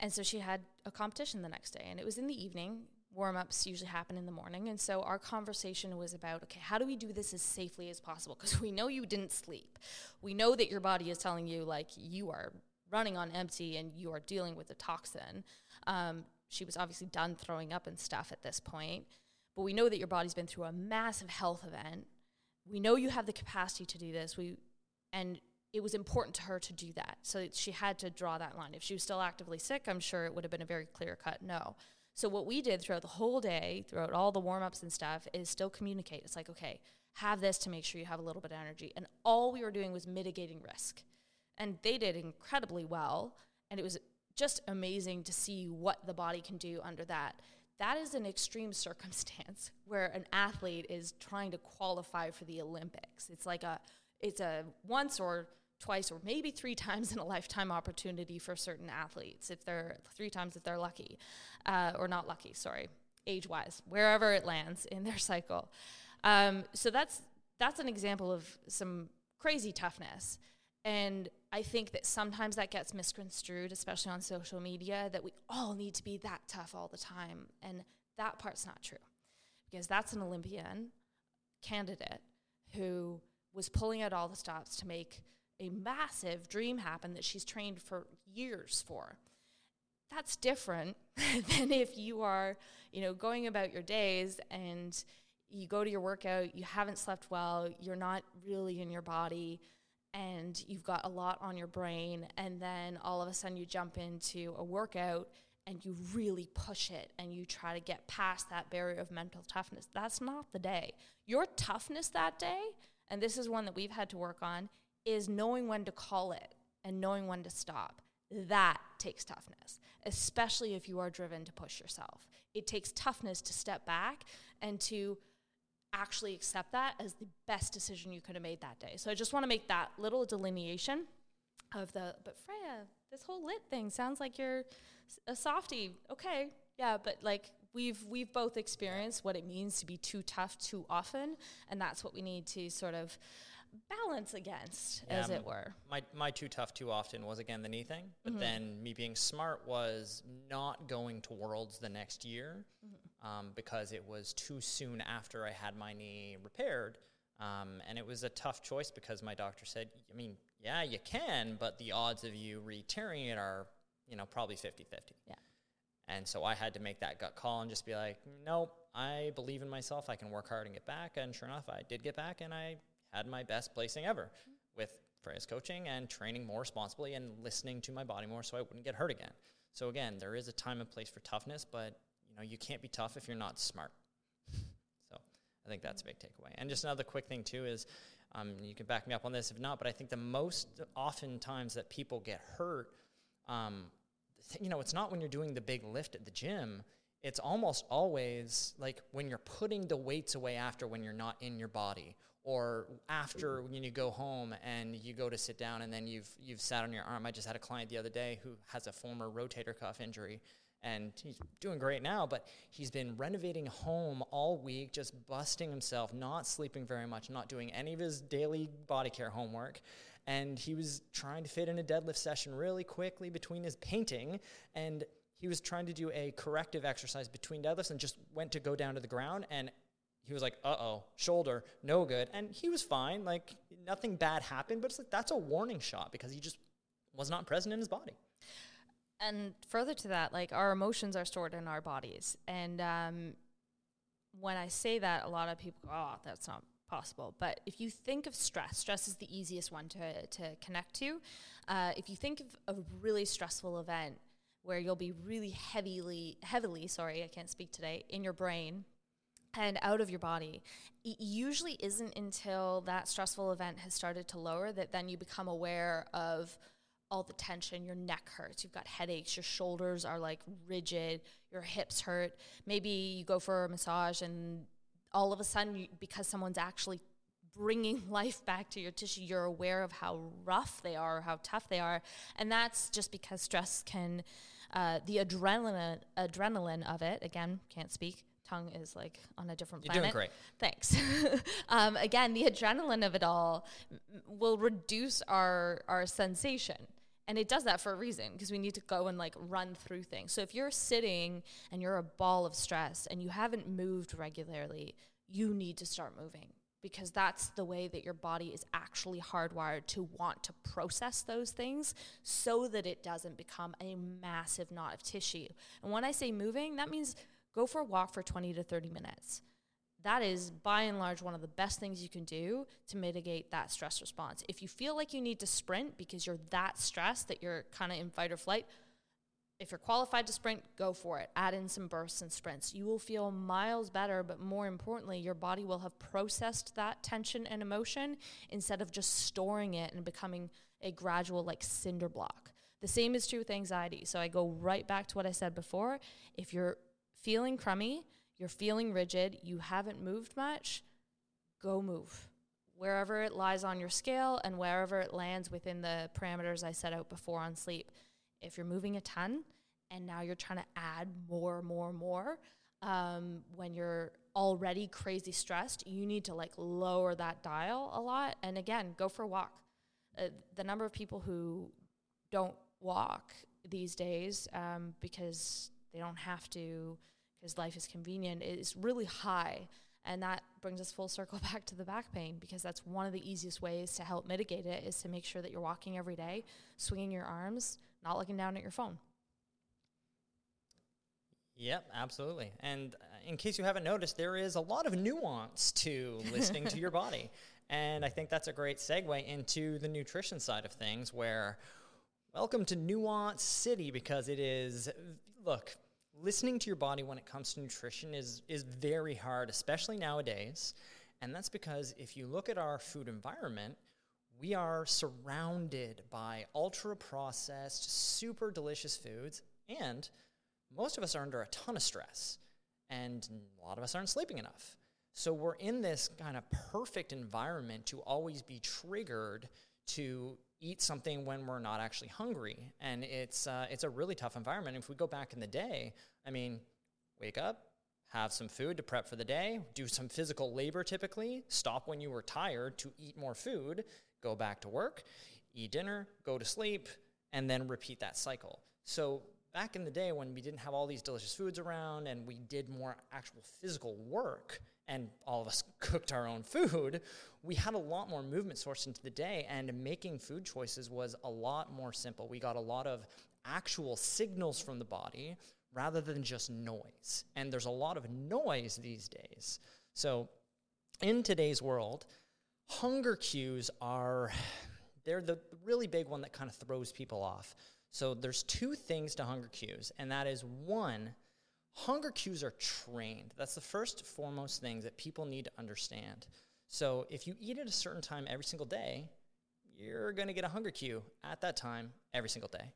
S1: And so she had a competition the next day, and it was in the evening. Warm ups usually happen in the morning. And so our conversation was about okay, how do we do this as safely as possible? Because we know you didn't sleep. We know that your body is telling you, like, you are running on empty and you are dealing with a toxin. Um, she was obviously done throwing up and stuff at this point, but we know that your body's been through a massive health event. We know you have the capacity to do this. We and it was important to her to do that. So she had to draw that line. If she was still actively sick, I'm sure it would have been a very clear cut no. So what we did throughout the whole day, throughout all the warm ups and stuff, is still communicate. It's like, okay, have this to make sure you have a little bit of energy. And all we were doing was mitigating risk. And they did incredibly well. And it was just amazing to see what the body can do under that. That is an extreme <laughs> circumstance where an athlete is trying to qualify for the Olympics. It's like a it's a once or twice or maybe three times in a lifetime opportunity for certain athletes if they're three times if they're lucky uh, or not lucky sorry age wise wherever it lands in their cycle. Um, so that's that's an example of some crazy toughness. And I think that sometimes that gets misconstrued, especially on social media, that we all need to be that tough all the time. And that part's not true. Because that's an Olympian candidate who was pulling out all the stops to make a massive dream happen that she's trained for years for. That's different <laughs> than if you are, you know, going about your days and you go to your workout, you haven't slept well, you're not really in your body and you've got a lot on your brain and then all of a sudden you jump into a workout and you really push it and you try to get past that barrier of mental toughness that's not the day your toughness that day and this is one that we've had to work on is knowing when to call it and knowing when to stop that takes toughness especially if you are driven to push yourself it takes toughness to step back and to actually accept that as the best decision you could have made that day. So I just want to make that little delineation of the, but Freya, this whole lit thing sounds like you're a softie. Okay, yeah, but like we've we've both experienced what it means to be too tough too often, and that's what we need to sort of balance against, yeah, as it were.
S2: My my too tough too often was again the knee thing, but mm-hmm. then me being smart was not going to Worlds the next year mm-hmm. um, because it was too soon after I had my knee repaired. Um, and it was a tough choice because my doctor said, I mean, yeah, you can, but the odds of you re-tearing it are, you know, probably 50-50.
S1: Yeah.
S2: And so I had to make that gut call and just be like, nope, I believe in myself. I can work hard and get back. And sure enough, I did get back and I had my best placing ever with Freya's coaching and training more responsibly and listening to my body more so I wouldn't get hurt again. So again, there is a time and place for toughness, but you know, you can't be tough if you're not smart. <laughs> so I think that's a big takeaway. And just another quick thing too is um, you can back me up on this if not, but I think the most often times that people get hurt, um, you know, it's not when you're doing the big lift at the gym. It's almost always like when you're putting the weights away after when you're not in your body or after when you go home and you go to sit down and then you've you've sat on your arm. I just had a client the other day who has a former rotator cuff injury and he's doing great now, but he's been renovating home all week, just busting himself, not sleeping very much, not doing any of his daily body care homework. And he was trying to fit in a deadlift session really quickly between his painting and he was trying to do a corrective exercise between deadlifts and just went to go down to the ground and he was like, uh oh, shoulder, no good. And he was fine. Like nothing bad happened, but it's like that's a warning shot because he just was not present in his body.
S1: And further to that, like our emotions are stored in our bodies. And um, when I say that, a lot of people go, oh, that's not possible. But if you think of stress, stress is the easiest one to, to connect to. Uh, if you think of a really stressful event where you'll be really heavily, heavily, sorry, I can't speak today, in your brain, and out of your body. It usually isn't until that stressful event has started to lower that then you become aware of all the tension. Your neck hurts, you've got headaches, your shoulders are like rigid, your hips hurt. Maybe you go for a massage and all of a sudden, you, because someone's actually bringing <laughs> life back to your tissue, you're aware of how rough they are, how tough they are. And that's just because stress can, uh, the adrenaline, adrenaline of it, again, can't speak, tongue is like on a different
S2: You're
S1: planet.
S2: doing great.
S1: Thanks. <laughs> um, again, the adrenaline of it all m- will reduce our our sensation. And it does that for a reason because we need to go and like run through things. So if you're sitting and you're a ball of stress and you haven't moved regularly, you need to start moving because that's the way that your body is actually hardwired to want to process those things so that it doesn't become a massive knot of tissue. And when I say moving, that means go for a walk for 20 to 30 minutes. That is by and large one of the best things you can do to mitigate that stress response. If you feel like you need to sprint because you're that stressed that you're kind of in fight or flight, if you're qualified to sprint, go for it. Add in some bursts and sprints. You will feel miles better, but more importantly, your body will have processed that tension and emotion instead of just storing it and becoming a gradual, like, cinder block. The same is true with anxiety. So I go right back to what I said before. If you're feeling crummy, you're feeling rigid, you haven't moved much, go move. Wherever it lies on your scale and wherever it lands within the parameters I set out before on sleep if you're moving a ton and now you're trying to add more, more, more, um, when you're already crazy stressed, you need to like lower that dial a lot. And again, go for a walk. Uh, the number of people who don't walk these days um, because they don't have to, because life is convenient, is really high. And that brings us full circle <laughs> back to the back pain because that's one of the easiest ways to help mitigate it is to make sure that you're walking every day, swinging your arms, not looking down at your phone.
S2: Yep, absolutely. And uh, in case you haven't noticed, there is a lot of nuance to <laughs> listening to your body. And I think that's a great segue into the nutrition side of things, where welcome to Nuance City because it is, look, listening to your body when it comes to nutrition is, is very hard, especially nowadays. And that's because if you look at our food environment, we are surrounded by ultra processed, super delicious foods, and most of us are under a ton of stress, and a lot of us aren't sleeping enough. So we're in this kind of perfect environment to always be triggered to eat something when we're not actually hungry, and it's uh, it's a really tough environment. If we go back in the day, I mean, wake up, have some food to prep for the day, do some physical labor typically, stop when you were tired to eat more food, go back to work, eat dinner, go to sleep, and then repeat that cycle. So back in the day when we didn't have all these delicious foods around and we did more actual physical work and all of us <laughs> cooked our own food, we had a lot more movement sourced into the day and making food choices was a lot more simple. We got a lot of actual signals from the body rather than just noise. And there's a lot of noise these days. So in today's world, hunger cues are <sighs> they're the really big one that kind of throws people off. So there's two things to hunger cues, and that is one, hunger cues are trained. That's the first foremost thing that people need to understand. So if you eat at a certain time every single day, you're going to get a hunger cue at that time every single day.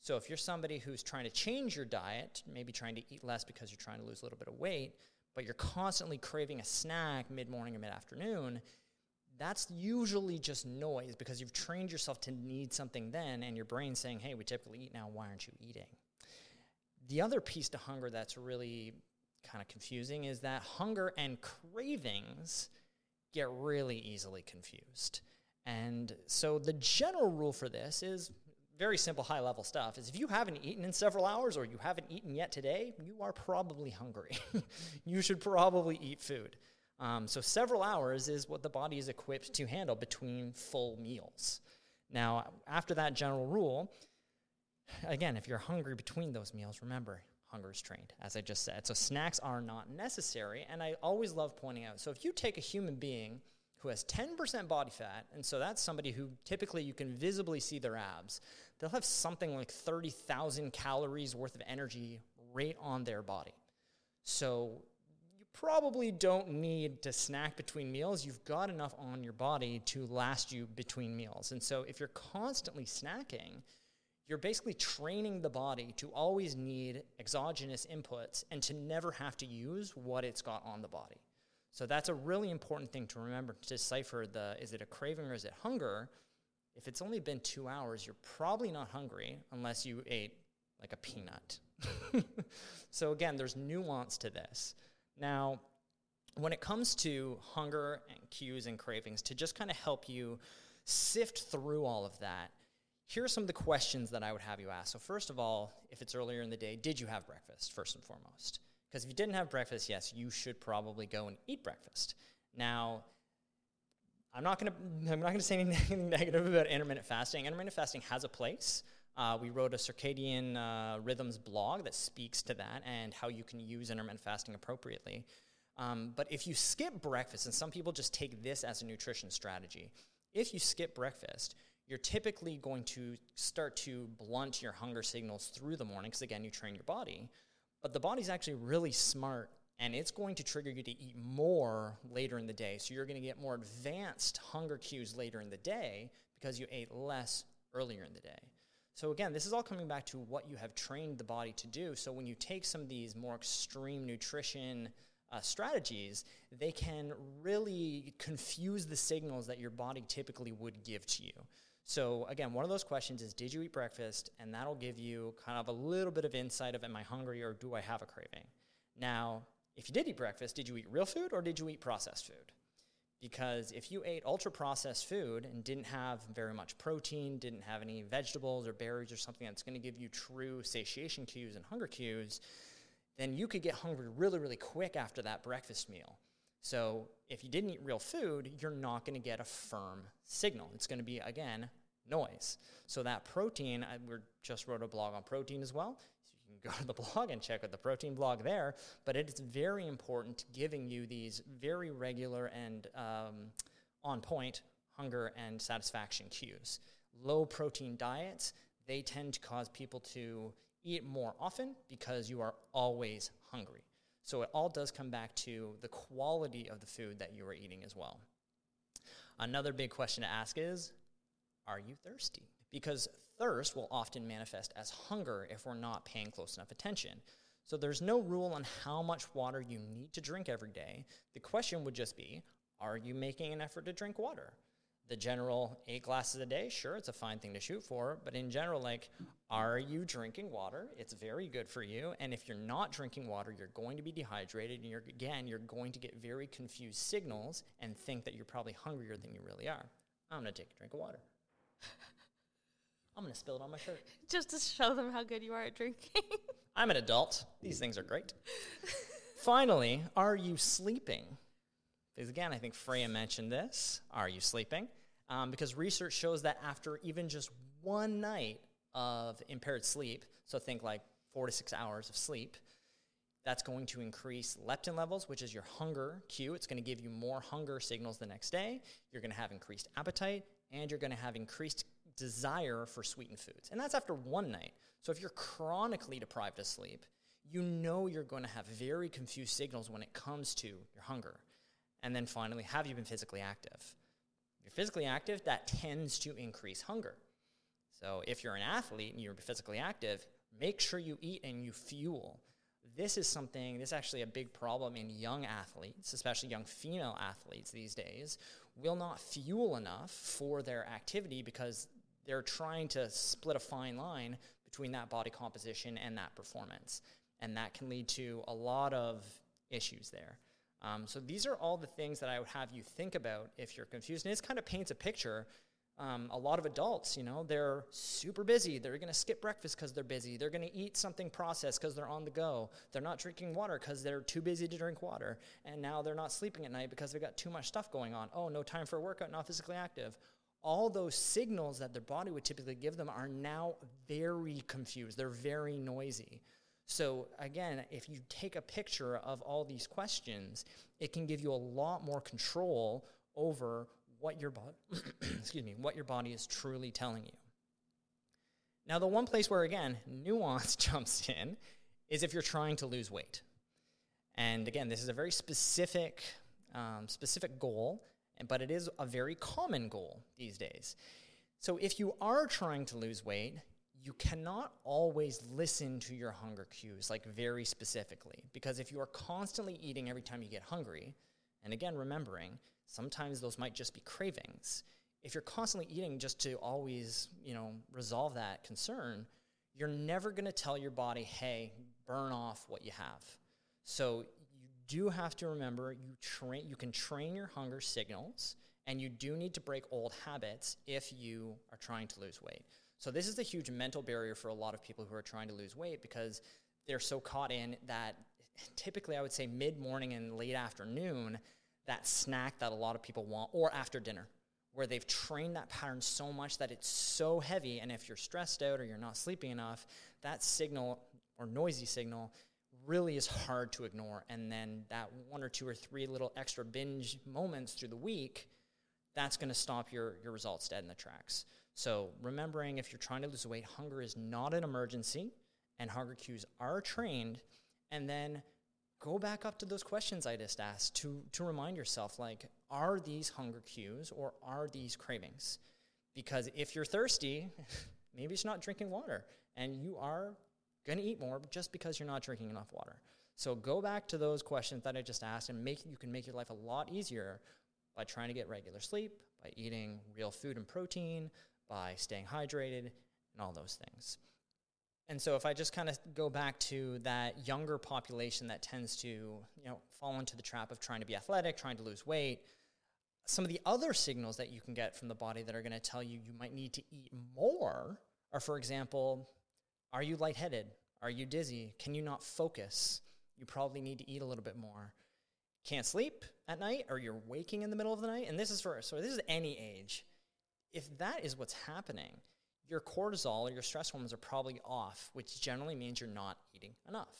S2: So if you're somebody who's trying to change your diet, maybe trying to eat less because you're trying to lose a little bit of weight, but you're constantly craving a snack mid morning or mid afternoon, that's usually just noise because you've trained yourself to need something then, and your brain's saying, hey, we typically eat now, why aren't you eating? The other piece to hunger that's really kind of confusing is that hunger and cravings get really easily confused. And so the general rule for this is very simple high level stuff is if you haven't eaten in several hours or you haven't eaten yet today, you are probably hungry. <laughs> you should probably eat food. Um, so several hours is what the body is equipped to handle between full meals. Now, after that general rule, again, if you're hungry between those meals, remember, hunger is trained, as I just said. So snacks are not necessary, and I always love pointing out. So if you take a human being who has 10% body fat, and so that's somebody who typically you can visibly see their abs, they'll have something like 30,000 calories worth of energy right on their body. So probably don't need to snack between meals. You've got enough on your body to last you between meals. And so if you're constantly snacking, you're basically training the body to always need exogenous inputs and to never have to use what it's got on the body. So that's a really important thing to remember to decipher the is it a craving or is it hunger? If it's only been 2 hours, you're probably not hungry unless you ate like a peanut. <laughs> so again, there's nuance to this. Now, when it comes to hunger and cues and cravings, to just kind of help you sift through all of that, here are some of the questions that I would have you ask. So, first of all, if it's earlier in the day, did you have breakfast, first and foremost? Because if you didn't have breakfast, yes, you should probably go and eat breakfast. Now, I'm not to I'm not to say anything <laughs> negative about intermittent fasting. Intermittent fasting has a place. Uh, we wrote a circadian uh, rhythms blog that speaks to that and how you can use intermittent fasting appropriately. Um, but if you skip breakfast, and some people just take this as a nutrition strategy, if you skip breakfast, you're typically going to start to blunt your hunger signals through the morning because, again, you train your body. But the body's actually really smart and it's going to trigger you to eat more later in the day. So you're going to get more advanced hunger cues later in the day because you ate less earlier in the day. So again, this is all coming back to what you have trained the body to do. So when you take some of these more extreme nutrition uh, strategies, they can really confuse the signals that your body typically would give to you. So again, one of those questions is, did you eat breakfast? And that'll give you kind of a little bit of insight of, am I hungry or do I have a craving? Now, if you did eat breakfast, did you eat real food or did you eat processed food? Because if you ate ultra processed food and didn't have very much protein, didn't have any vegetables or berries or something that's going to give you true satiation cues and hunger cues, then you could get hungry really, really quick after that breakfast meal. So if you didn't eat real food, you're not going to get a firm signal. It's going to be, again, noise. So that protein, I we just wrote a blog on protein as well. Go to the <laughs> blog and check out the protein blog there. But it is very important giving you these very regular and um, on point hunger and satisfaction cues. Low protein diets, they tend to cause people to eat more often because you are always hungry. So it all does come back to the quality of the food that you are eating as well. Another big question to ask is Are you thirsty? Because thirst will often manifest as hunger if we're not paying close enough attention. So there's no rule on how much water you need to drink every day. The question would just be Are you making an effort to drink water? the general eight glasses a day, sure, it's a fine thing to shoot for. But in general, like, are you drinking water? It's very good for you. And if you're not drinking water, you're going to be dehydrated. And you're, again, you're going to get very confused signals and think that you're probably hungrier than you really are. I'm going to take a drink of water. <laughs> I'm going to spill it on my shirt. <laughs>
S1: Just to show them how good you are at drinking. <laughs>
S2: I'm an adult. These things are great. Finally, are you sleeping? Because again, I think Freya mentioned this. Are you sleeping? Um, because research shows that after even just one night of impaired sleep, so think like four to six hours of sleep, that's going to increase leptin levels, which is your hunger cue. It's going to give you more hunger signals the next day. You're going to have increased appetite, and you're going to have increased desire for sweetened foods. And that's after one night. So if you're chronically deprived of sleep, you know you're going to have very confused signals when it comes to your hunger. And then finally, have you been physically active? If you're physically active, that tends to increase hunger. So if you're an athlete and you're physically active, make sure you eat and you fuel. This is something, this is actually a big problem in young athletes, especially young female athletes these days, will not fuel enough for their activity because they're trying to split a fine line between that body composition and that performance. And that can lead to a lot of issues there. Um, so these are all the things that I would have you think about if you're confused. And this kind of paints a picture. Um, a lot of adults, you know, they're super busy. They're going to skip breakfast because they're busy. They're going to eat something processed because they're on the go. They're not drinking water because they're too busy to drink water. And now they're not sleeping at night because they've got too much stuff going on. Oh, no time for a workout, not physically active. All those signals that their body would typically give them are now very confused. They're very noisy. So, again, if you take a picture of all these questions, it can give you a lot more control over what your body, <clears throat> excuse me, what your body is truly telling you. Now, the one place where again <laughs> nuance <laughs> jumps in is if you're trying to lose weight. And again, this is a very specific, um, specific goal, but it is a very common goal these days. So, if you are trying to lose weight, you cannot always listen to your hunger cues like very specifically. Because if you are constantly eating every time you get hungry and again remembering sometimes those might just be cravings. If you're constantly eating just to always you know resolve that concern you're never going to tell your body hey burn off what you have. So do have to remember you train you can train your hunger signals and you do need to break old habits if you are trying to lose weight. So this is a huge mental barrier for a lot of people who are trying to lose weight because they're so caught in that typically I would say mid-morning and late afternoon that snack that a lot of people want or after dinner where they've trained that pattern so much that it's so heavy and if you're stressed out or you're not sleeping enough that signal or noisy signal really is hard to ignore. And then that one or two or three little extra binge moments through the week that's going to stop your, your results dead in the tracks. So remembering if you're trying to lose weight hunger is not an emergency and hunger cues are trained. And then go back up to those questions I just asked to, to remind yourself like, are these hunger cues or are these cravings? Because if you're thirsty, <laughs> maybe it's not drinking water and you are going to eat more just because you're not drinking enough water. So go back to those questions that I just asked and make you can make your life a lot easier by trying to get regular sleep, by eating real food and protein, by staying hydrated, and all those things. And so if I just kind of go back to that younger population that tends to, you know, fall into the trap of trying to be athletic, trying to lose weight, some of the other signals that you can get from the body that are going to tell you you might need to eat more are for example, are you lightheaded? Are you dizzy? Can you not focus? You probably need to eat a little bit more. Can't sleep at night or you're waking in the middle of the night and this is for so this is any age. If that is what's happening, your cortisol or your stress hormones are probably off, which generally means you're not eating enough.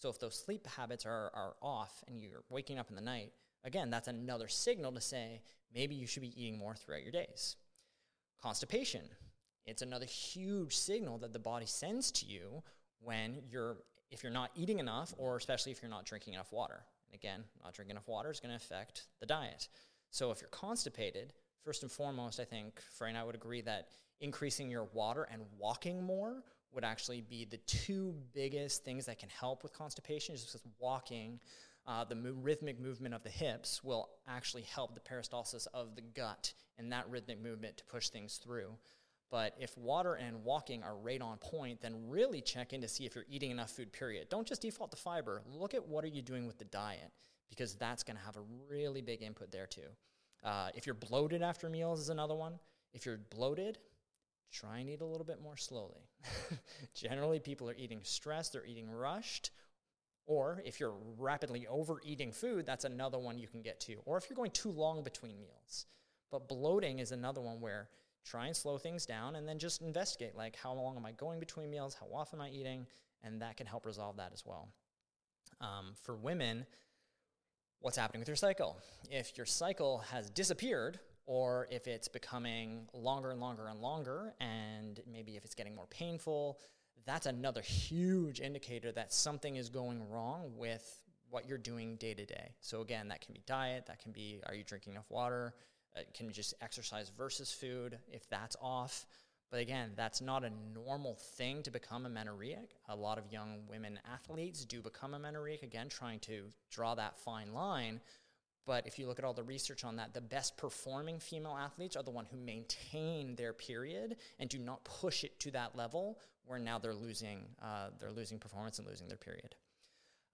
S2: So if those sleep habits are, are off and you're waking up in the night, again, that's another signal to say maybe you should be eating more throughout your days. Constipation, it's another huge signal that the body sends to you when you're if you're not eating enough or especially if you're not drinking enough water. And again, not drinking enough water is going to affect the diet. So if you're constipated, first and foremost, I think Freya and I would agree that increasing your water and walking more would actually be the two biggest things that can help with constipation. Just because walking, uh, the mo- rhythmic movement of the hips will actually help the peristalsis of the gut and that rhythmic movement to push things through. But if water and walking are right on point, then really check in to see if you're eating enough food, period. Don't just default to fiber. Look at what are you doing with the diet because that's going to have a really big input there too. Uh, if you're bloated after meals is another one. If you're bloated, try and eat a little bit more slowly. <laughs> Generally, people are eating stressed, they're eating rushed. Or if you're rapidly overeating food, that's another one you can get to. Or if you're going too long between meals. But bloating is another one where try and slow things down and then just investigate like how long am I going between meals, how often am I eating, and that can help resolve that as well. Um, for women, what's happening with your cycle? If your cycle has disappeared or if it's becoming longer and longer and longer, and maybe if it's getting more painful, that's another huge indicator that something is going wrong with what you're doing day to day. So, again, that can be diet, that can be are you drinking enough water, it can just exercise versus food, if that's off. But again, that's not a normal thing to become amenorrheic. A lot of young women athletes do become amenorrheic, again, trying to draw that fine line. But if you look at all the research on that, the best performing female athletes are the one who maintain their period and do not push it to that level where now they're losing uh, they're losing performance and losing their period.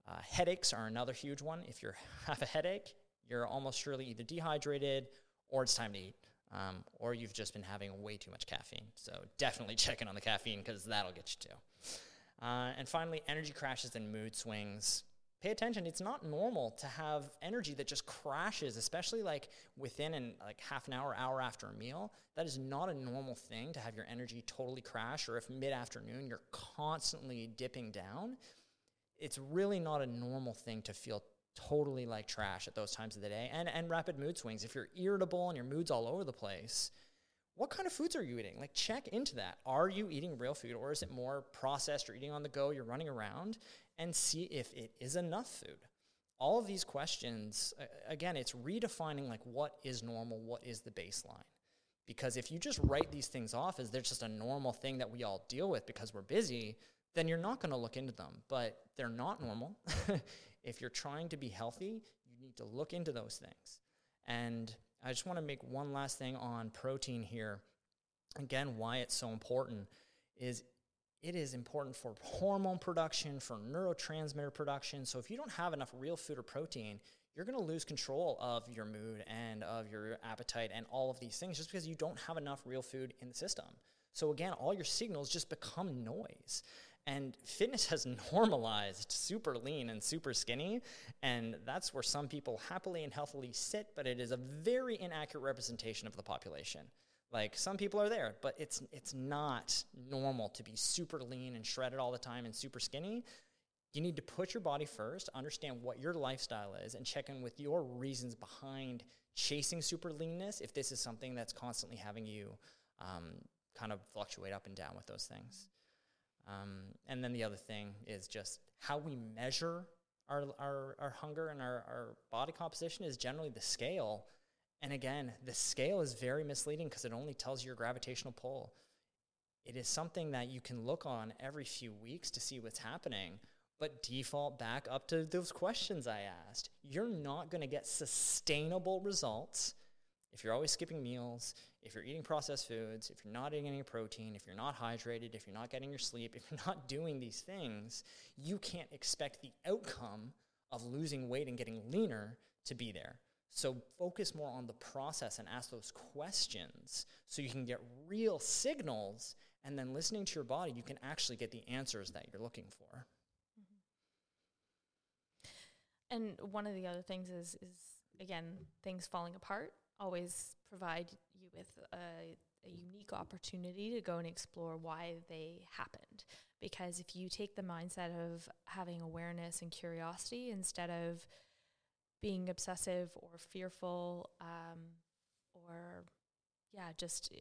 S2: Uh, headaches are another huge one. If you <laughs> have a headache, you're almost surely either dehydrated or it's time to eat, um, or you've just been having way too much caffeine. So definitely <laughs> check in on the caffeine because that'll get you too. Uh, and finally, energy crashes and mood swings pay attention it's not normal to have energy that just crashes especially like within an like half an hour hour after a meal that is not a normal thing to have your energy totally crash or if mid-afternoon you're constantly dipping down it's really not a normal thing to feel totally like trash at those times of the day and and rapid mood swings if you're irritable and your mood's all over the place what kind of foods are you eating? Like, check into that. Are you eating real food or is it more processed or eating on the go? You're running around and see if it is enough food. All of these questions, again, it's redefining like what is normal, what is the baseline. Because if you just write these things off as they're just a normal thing that we all deal with because we're busy, then you're not going to look into them. But they're not normal. <laughs> if you're trying to be healthy, you need to look into those things. And I just want to make one last thing on protein here. Again, why it's so important is it is important for hormone production, for neurotransmitter production. So if you don't have enough real food or protein, you're going to lose control of your mood and of your appetite and all of these things just because you don't have enough real food in the system. So again, all your signals just become noise. And fitness has <laughs> normalized super lean and super skinny. And that's where some people happily and healthily sit, but it is a very inaccurate representation of the population. Like some people are there, but it's it's not normal to be super lean and shredded all the time and super skinny. You need to put your body first, understand what your lifestyle is, and check in with your reasons behind chasing super leanness if this is something that's constantly having you um, kind of fluctuate up and down with those things. Um, and then the other thing is just how we measure our, our, our hunger and our, our body composition is generally the scale. And again, the scale is very misleading because it only tells you your gravitational pull. It is something that you can look on every few weeks to see what's happening, but default back up to those questions I asked. You're not going to get sustainable results if you're always skipping meals, if you're eating processed foods, if you're not eating any protein, if you're not hydrated, if you're not getting your sleep, <laughs> if you're not doing these things, you can't expect the outcome of losing weight and getting leaner to be there. So focus more on the process and ask those questions so you can get real signals and then listening to your body, you can actually get the answers that you're looking for.
S1: Mm-hmm. And one of the other things is is again, things falling apart always provide you with a, a unique opportunity to go and explore why they happened. Because if you take the mindset of having awareness and curiosity instead of being obsessive or fearful, um, or yeah, just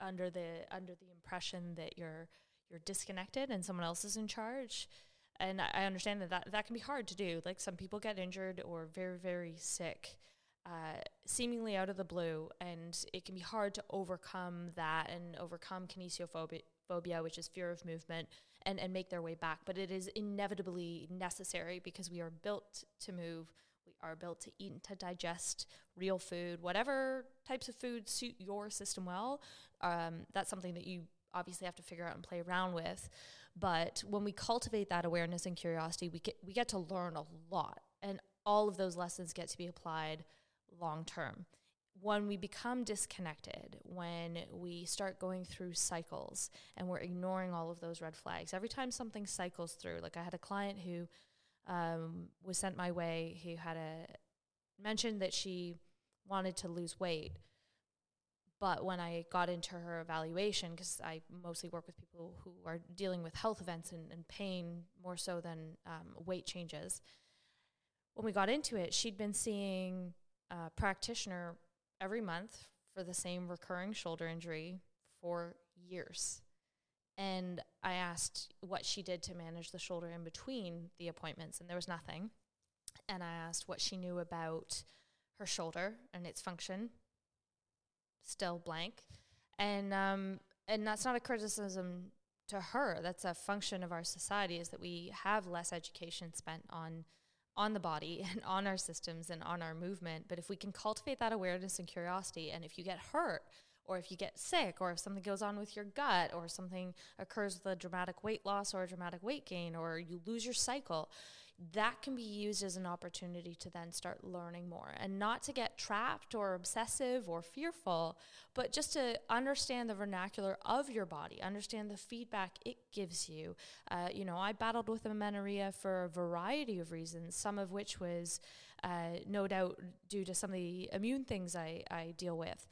S1: under the under the impression that you're you're disconnected and someone else is in charge. And I, I understand that, that that can be hard to do. Like some people get injured or very very sick, uh, seemingly out of the blue, and it can be hard to overcome that and overcome kinesiophobia, phobia, which is fear of movement, and, and make their way back. But it is inevitably necessary because we are built to move. We are built to eat and to digest real food, whatever types of food suit your system well. Um, that's something that you obviously have to figure out and play around with. But when we cultivate that awareness and curiosity, we get we get to learn a lot, and all of those lessons get to be applied long term. When we become disconnected, when we start going through cycles and we're ignoring all of those red flags, every time something cycles through, like I had a client who um, was sent my way who had a mentioned that she wanted to lose weight. But when I got into her evaluation, because I mostly work with people who are dealing with health events and, and pain more so than um, weight changes, when we got into it, she'd been seeing uh, practitioner every month for the same recurring shoulder injury for years. And I asked what she did to manage the shoulder in between the appointments, and there was nothing. And I asked what she knew about her shoulder and its function, still blank. And um, and that's not a criticism to her. That's a function of our society is that we have less education spent on on the body <laughs> and on our systems and on our movement. But if we can cultivate that awareness and curiosity, and if you get hurt, or if you get sick, or if something goes on with your gut, or something occurs with a dramatic weight loss or a dramatic weight gain, or you lose your cycle, that can be used as an opportunity to then start learning more and not to get trapped or obsessive or fearful, but just to understand the vernacular of your body, understand the feedback it gives you. Uh, you know, I battled with amenorrhea for a variety of reasons, some of which was uh, no doubt due to some of the immune things I, I deal with.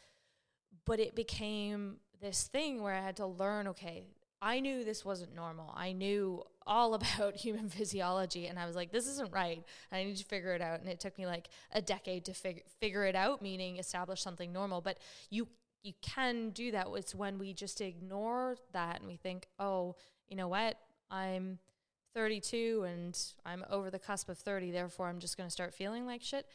S1: But it became this thing where I had to learn okay, I knew this wasn't normal. I knew all <laughs> about human physiology and I was like this isn't right. I need to figure it out. And it took me like a decade to fig- figure it out meaning establish something normal. But you you can do that. It's when we just ignore that and we think oh you know what? I'm 32 and I'm over the cusp of 30 therefore I'm just going to start feeling like shit.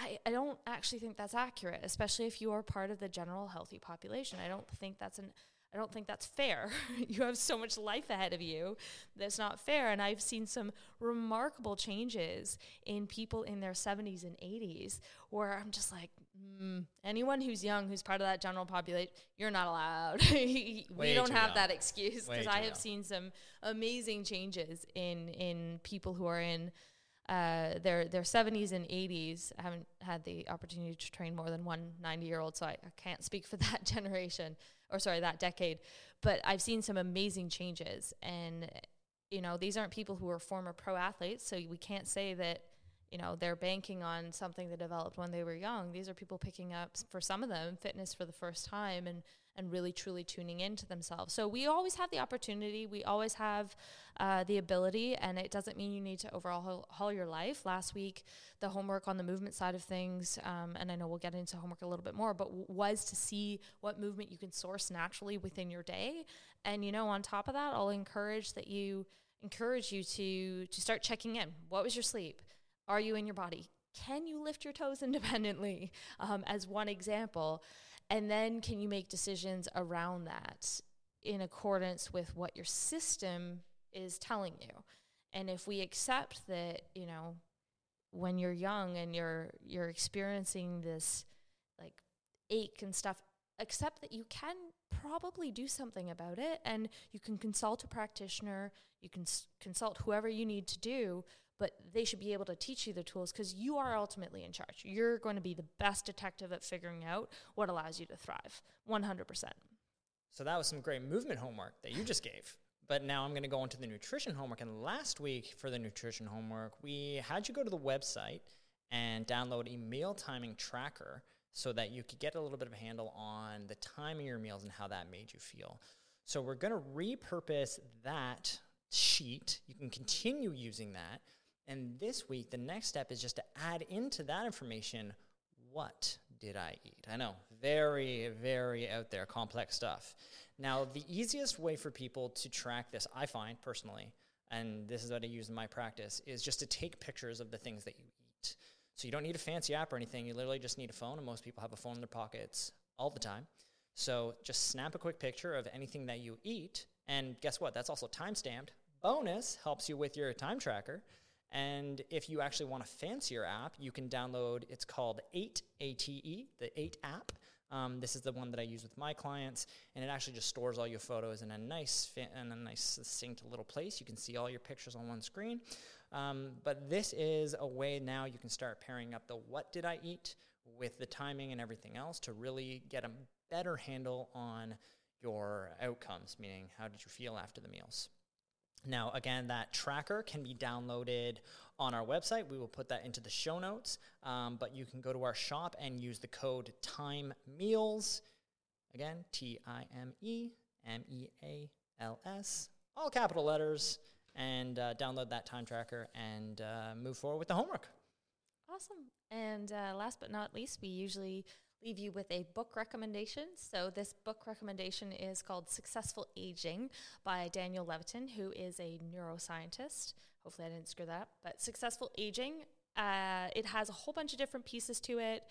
S1: I, I don't actually think that's accurate especially if you are part of the general healthy population. I don't think that's an I don't think that's fair. <laughs> you have so much life ahead of you that's not fair. And I've seen some remarkable changes in people in their 70s and 80s where I'm just like, mm, anyone who's young, who's part of that general population, you're not allowed. <laughs> we
S2: Way
S1: don't have
S2: young.
S1: that excuse because I have
S2: young.
S1: seen some amazing changes in in people who are in uh, their their 70s and 80s. I haven't had the opportunity to train more than one 90 year old, so I, I can't speak for <laughs> that generation or sorry that decade. But I've seen some amazing changes, and you know these aren't people who are former pro athletes, so we can't say that you know they're banking on something that developed when they were young. These are people picking up for some of them fitness for the first time and and really truly tuning into themselves. So we always have the opportunity. We always have uh, the ability, and it doesn't mean you need to overhaul haul your life. Last week, the homework on the movement side of things, um, and I know we'll get into homework a little bit more, but w- was to see what movement you can source naturally within your day. And you know, on top of that, I'll encourage that you encourage you to to start checking in. What was your sleep? Are you in your body? Can you lift your toes <laughs> independently? Um, as one example. And then can you make decisions around that in accordance with what your system is telling you? And if we accept that, you know, when you're young and you're you're experiencing this like ache and stuff, accept that you can probably do something about it. And you can consult a practitioner, you can s- consult whoever you need to do, but they should be able to teach you the tools because you are ultimately in charge. You're going to be the best detective at figuring out what allows you to thrive 100%.
S2: So that was some great movement homework that you just gave. But now I'm going to go into the nutrition homework. And last week for the nutrition homework, we had you go to the website and download a meal timing tracker so that you could get a little bit of a handle on the time of your meals and how that made you feel. So we're going to repurpose that sheet. You can continue using that. And this week, the next step is just to add into that information what did I eat? I know, very, very out there, complex stuff. Now, the easiest way for people to track this, I find personally, and this is what I use in my practice, is just to take pictures of the things that you eat. So you don't need a fancy app or anything. You literally just need a phone, and most people have a phone in their pockets all the time. So just snap a quick picture of anything that you eat, and guess what? That's also time stamped. Bonus helps you with your time tracker. And if you actually want a fancier app, you can download. It's called 8 ATE, the 8 app. Um, this is the one that I use with my clients, and it actually just stores all your photos in a nice, fa- in a nice, succinct little place. You can see all your pictures on one screen. Um, but this is a way now you can start pairing up the what did I eat with the timing and everything else to really get a better handle on your outcomes, meaning how did you feel after the meals. Now, again, that tracker can be downloaded on our website. We will put that into the show notes. Um, but you can go to our shop and use the code Time Meals. Again, T I M E M E A L S, all capital letters, and uh, download that time tracker and uh, move forward with the homework.
S1: Awesome. And uh, last but not least, we usually leave you with a book recommendation. So, this book recommendation is called Successful Aging by Daniel Levitin, who is a neuroscientist. Hopefully, I didn't screw that up. But Successful Aging, uh, it has a whole bunch of different pieces to it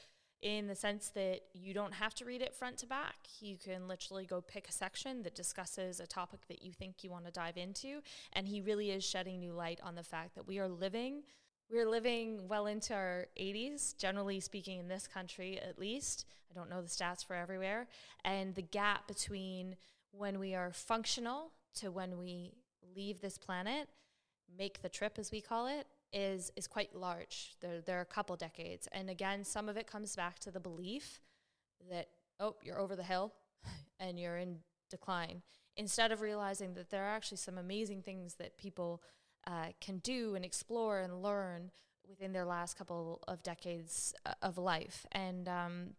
S1: in the sense that you don't have to read it front to back. You can literally go pick a section that discusses a topic that you think you want to dive into. And he really is shedding new light on the fact that we are living we're living well into our 80s, generally speaking, in this country at least. I don't know the stats for everywhere. And the gap between when we are functional to when we leave this planet, make the trip as we call it, is, is quite large. There, there are a couple decades. And again, some of it comes back to the belief that, oh, you're over the hill <laughs> and you're in decline, instead of realizing that there are actually some amazing things that people uh, can do and explore and learn within their last couple of decades uh, of life. And um,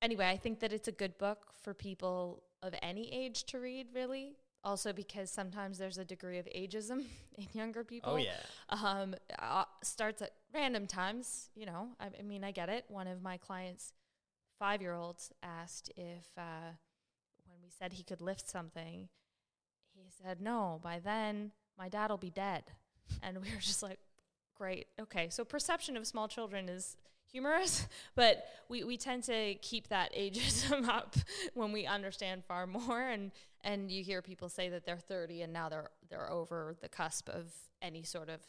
S1: anyway, I think that it's a good book for people of any age to read, really. Also, because sometimes there's a degree of ageism <laughs> in younger people.
S2: Oh, yeah.
S1: Um, uh, starts at random times, you know. I, I mean, I get it. One of my clients' five year olds asked if, uh, when we said he could lift something, he said, no, by then my dad will be dead. And we were just like, great. Okay. So perception of small children is humorous, <laughs> but we, we tend to keep that ageism <laughs> up when we understand far more. And, and you hear people say that they're 30 and now they're, they're over the cusp of any sort of,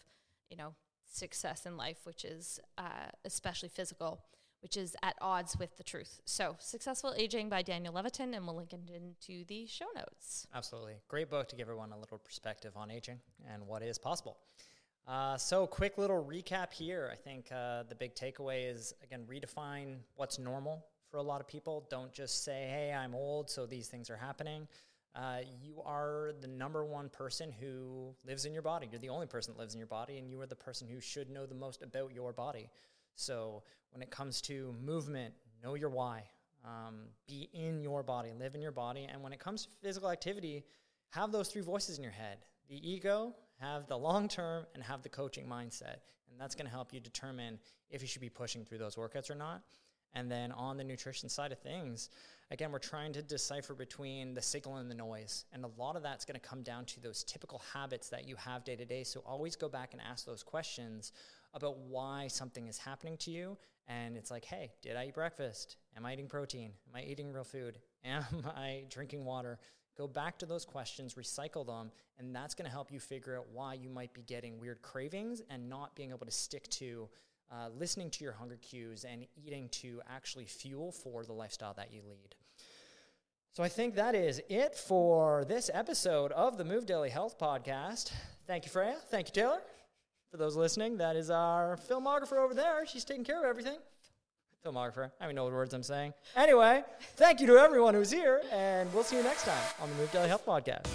S1: you know, success in life, which is uh, especially physical, which is at odds with the truth. So, Successful Aging by Daniel Levitin, and we'll link it into the show notes.
S2: Absolutely. Great book to give everyone a little perspective on aging and what is possible. Uh, so, quick little recap here. I think uh, the big takeaway is again, redefine what's normal for a lot of people. Don't just say, hey, I'm old, so these things are happening. Uh, you are the number one person who lives in your body. You're the only person that lives in your body, and you are the person who should know the most about your body. So, when it comes to movement, know your why. Um, be in your body, live in your body. And when it comes to physical activity, have those three voices in your head the ego, have the long term, and have the coaching mindset. And that's going to help you determine if you should be pushing through those workouts or not. And then on the nutrition side of things, again, we're trying to decipher between the signal and the noise. And a lot of that's going to come down to those typical habits that you have day to day. So always go back and ask those questions about why something is happening to you. And it's like, hey, did I eat breakfast? Am I eating protein? Am I eating real food? <laughs> Am I drinking water? Go back to those questions, recycle them, and that's going to help you figure out why you might be getting weird cravings and not being able to stick to uh, listening to your hunger cues and eating to actually fuel for the lifestyle that you lead. So I think that is it for this episode of the Move Daily Health Podcast. Thank you, Freya. Thank you, Taylor. For those listening, that is our filmographer over there. She's taking care of everything. Filmographer. I don't even know what words I'm saying. Anyway, thank you to everyone who's here, and we'll see you next time on the Move Daily Health Podcast.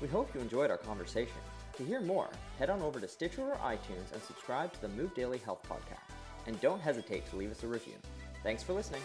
S3: We hope you enjoyed our conversation. To hear more, head on over to Stitcher or iTunes and subscribe to the Move Daily Health Podcast. And don't hesitate to leave us a review. Thanks for listening.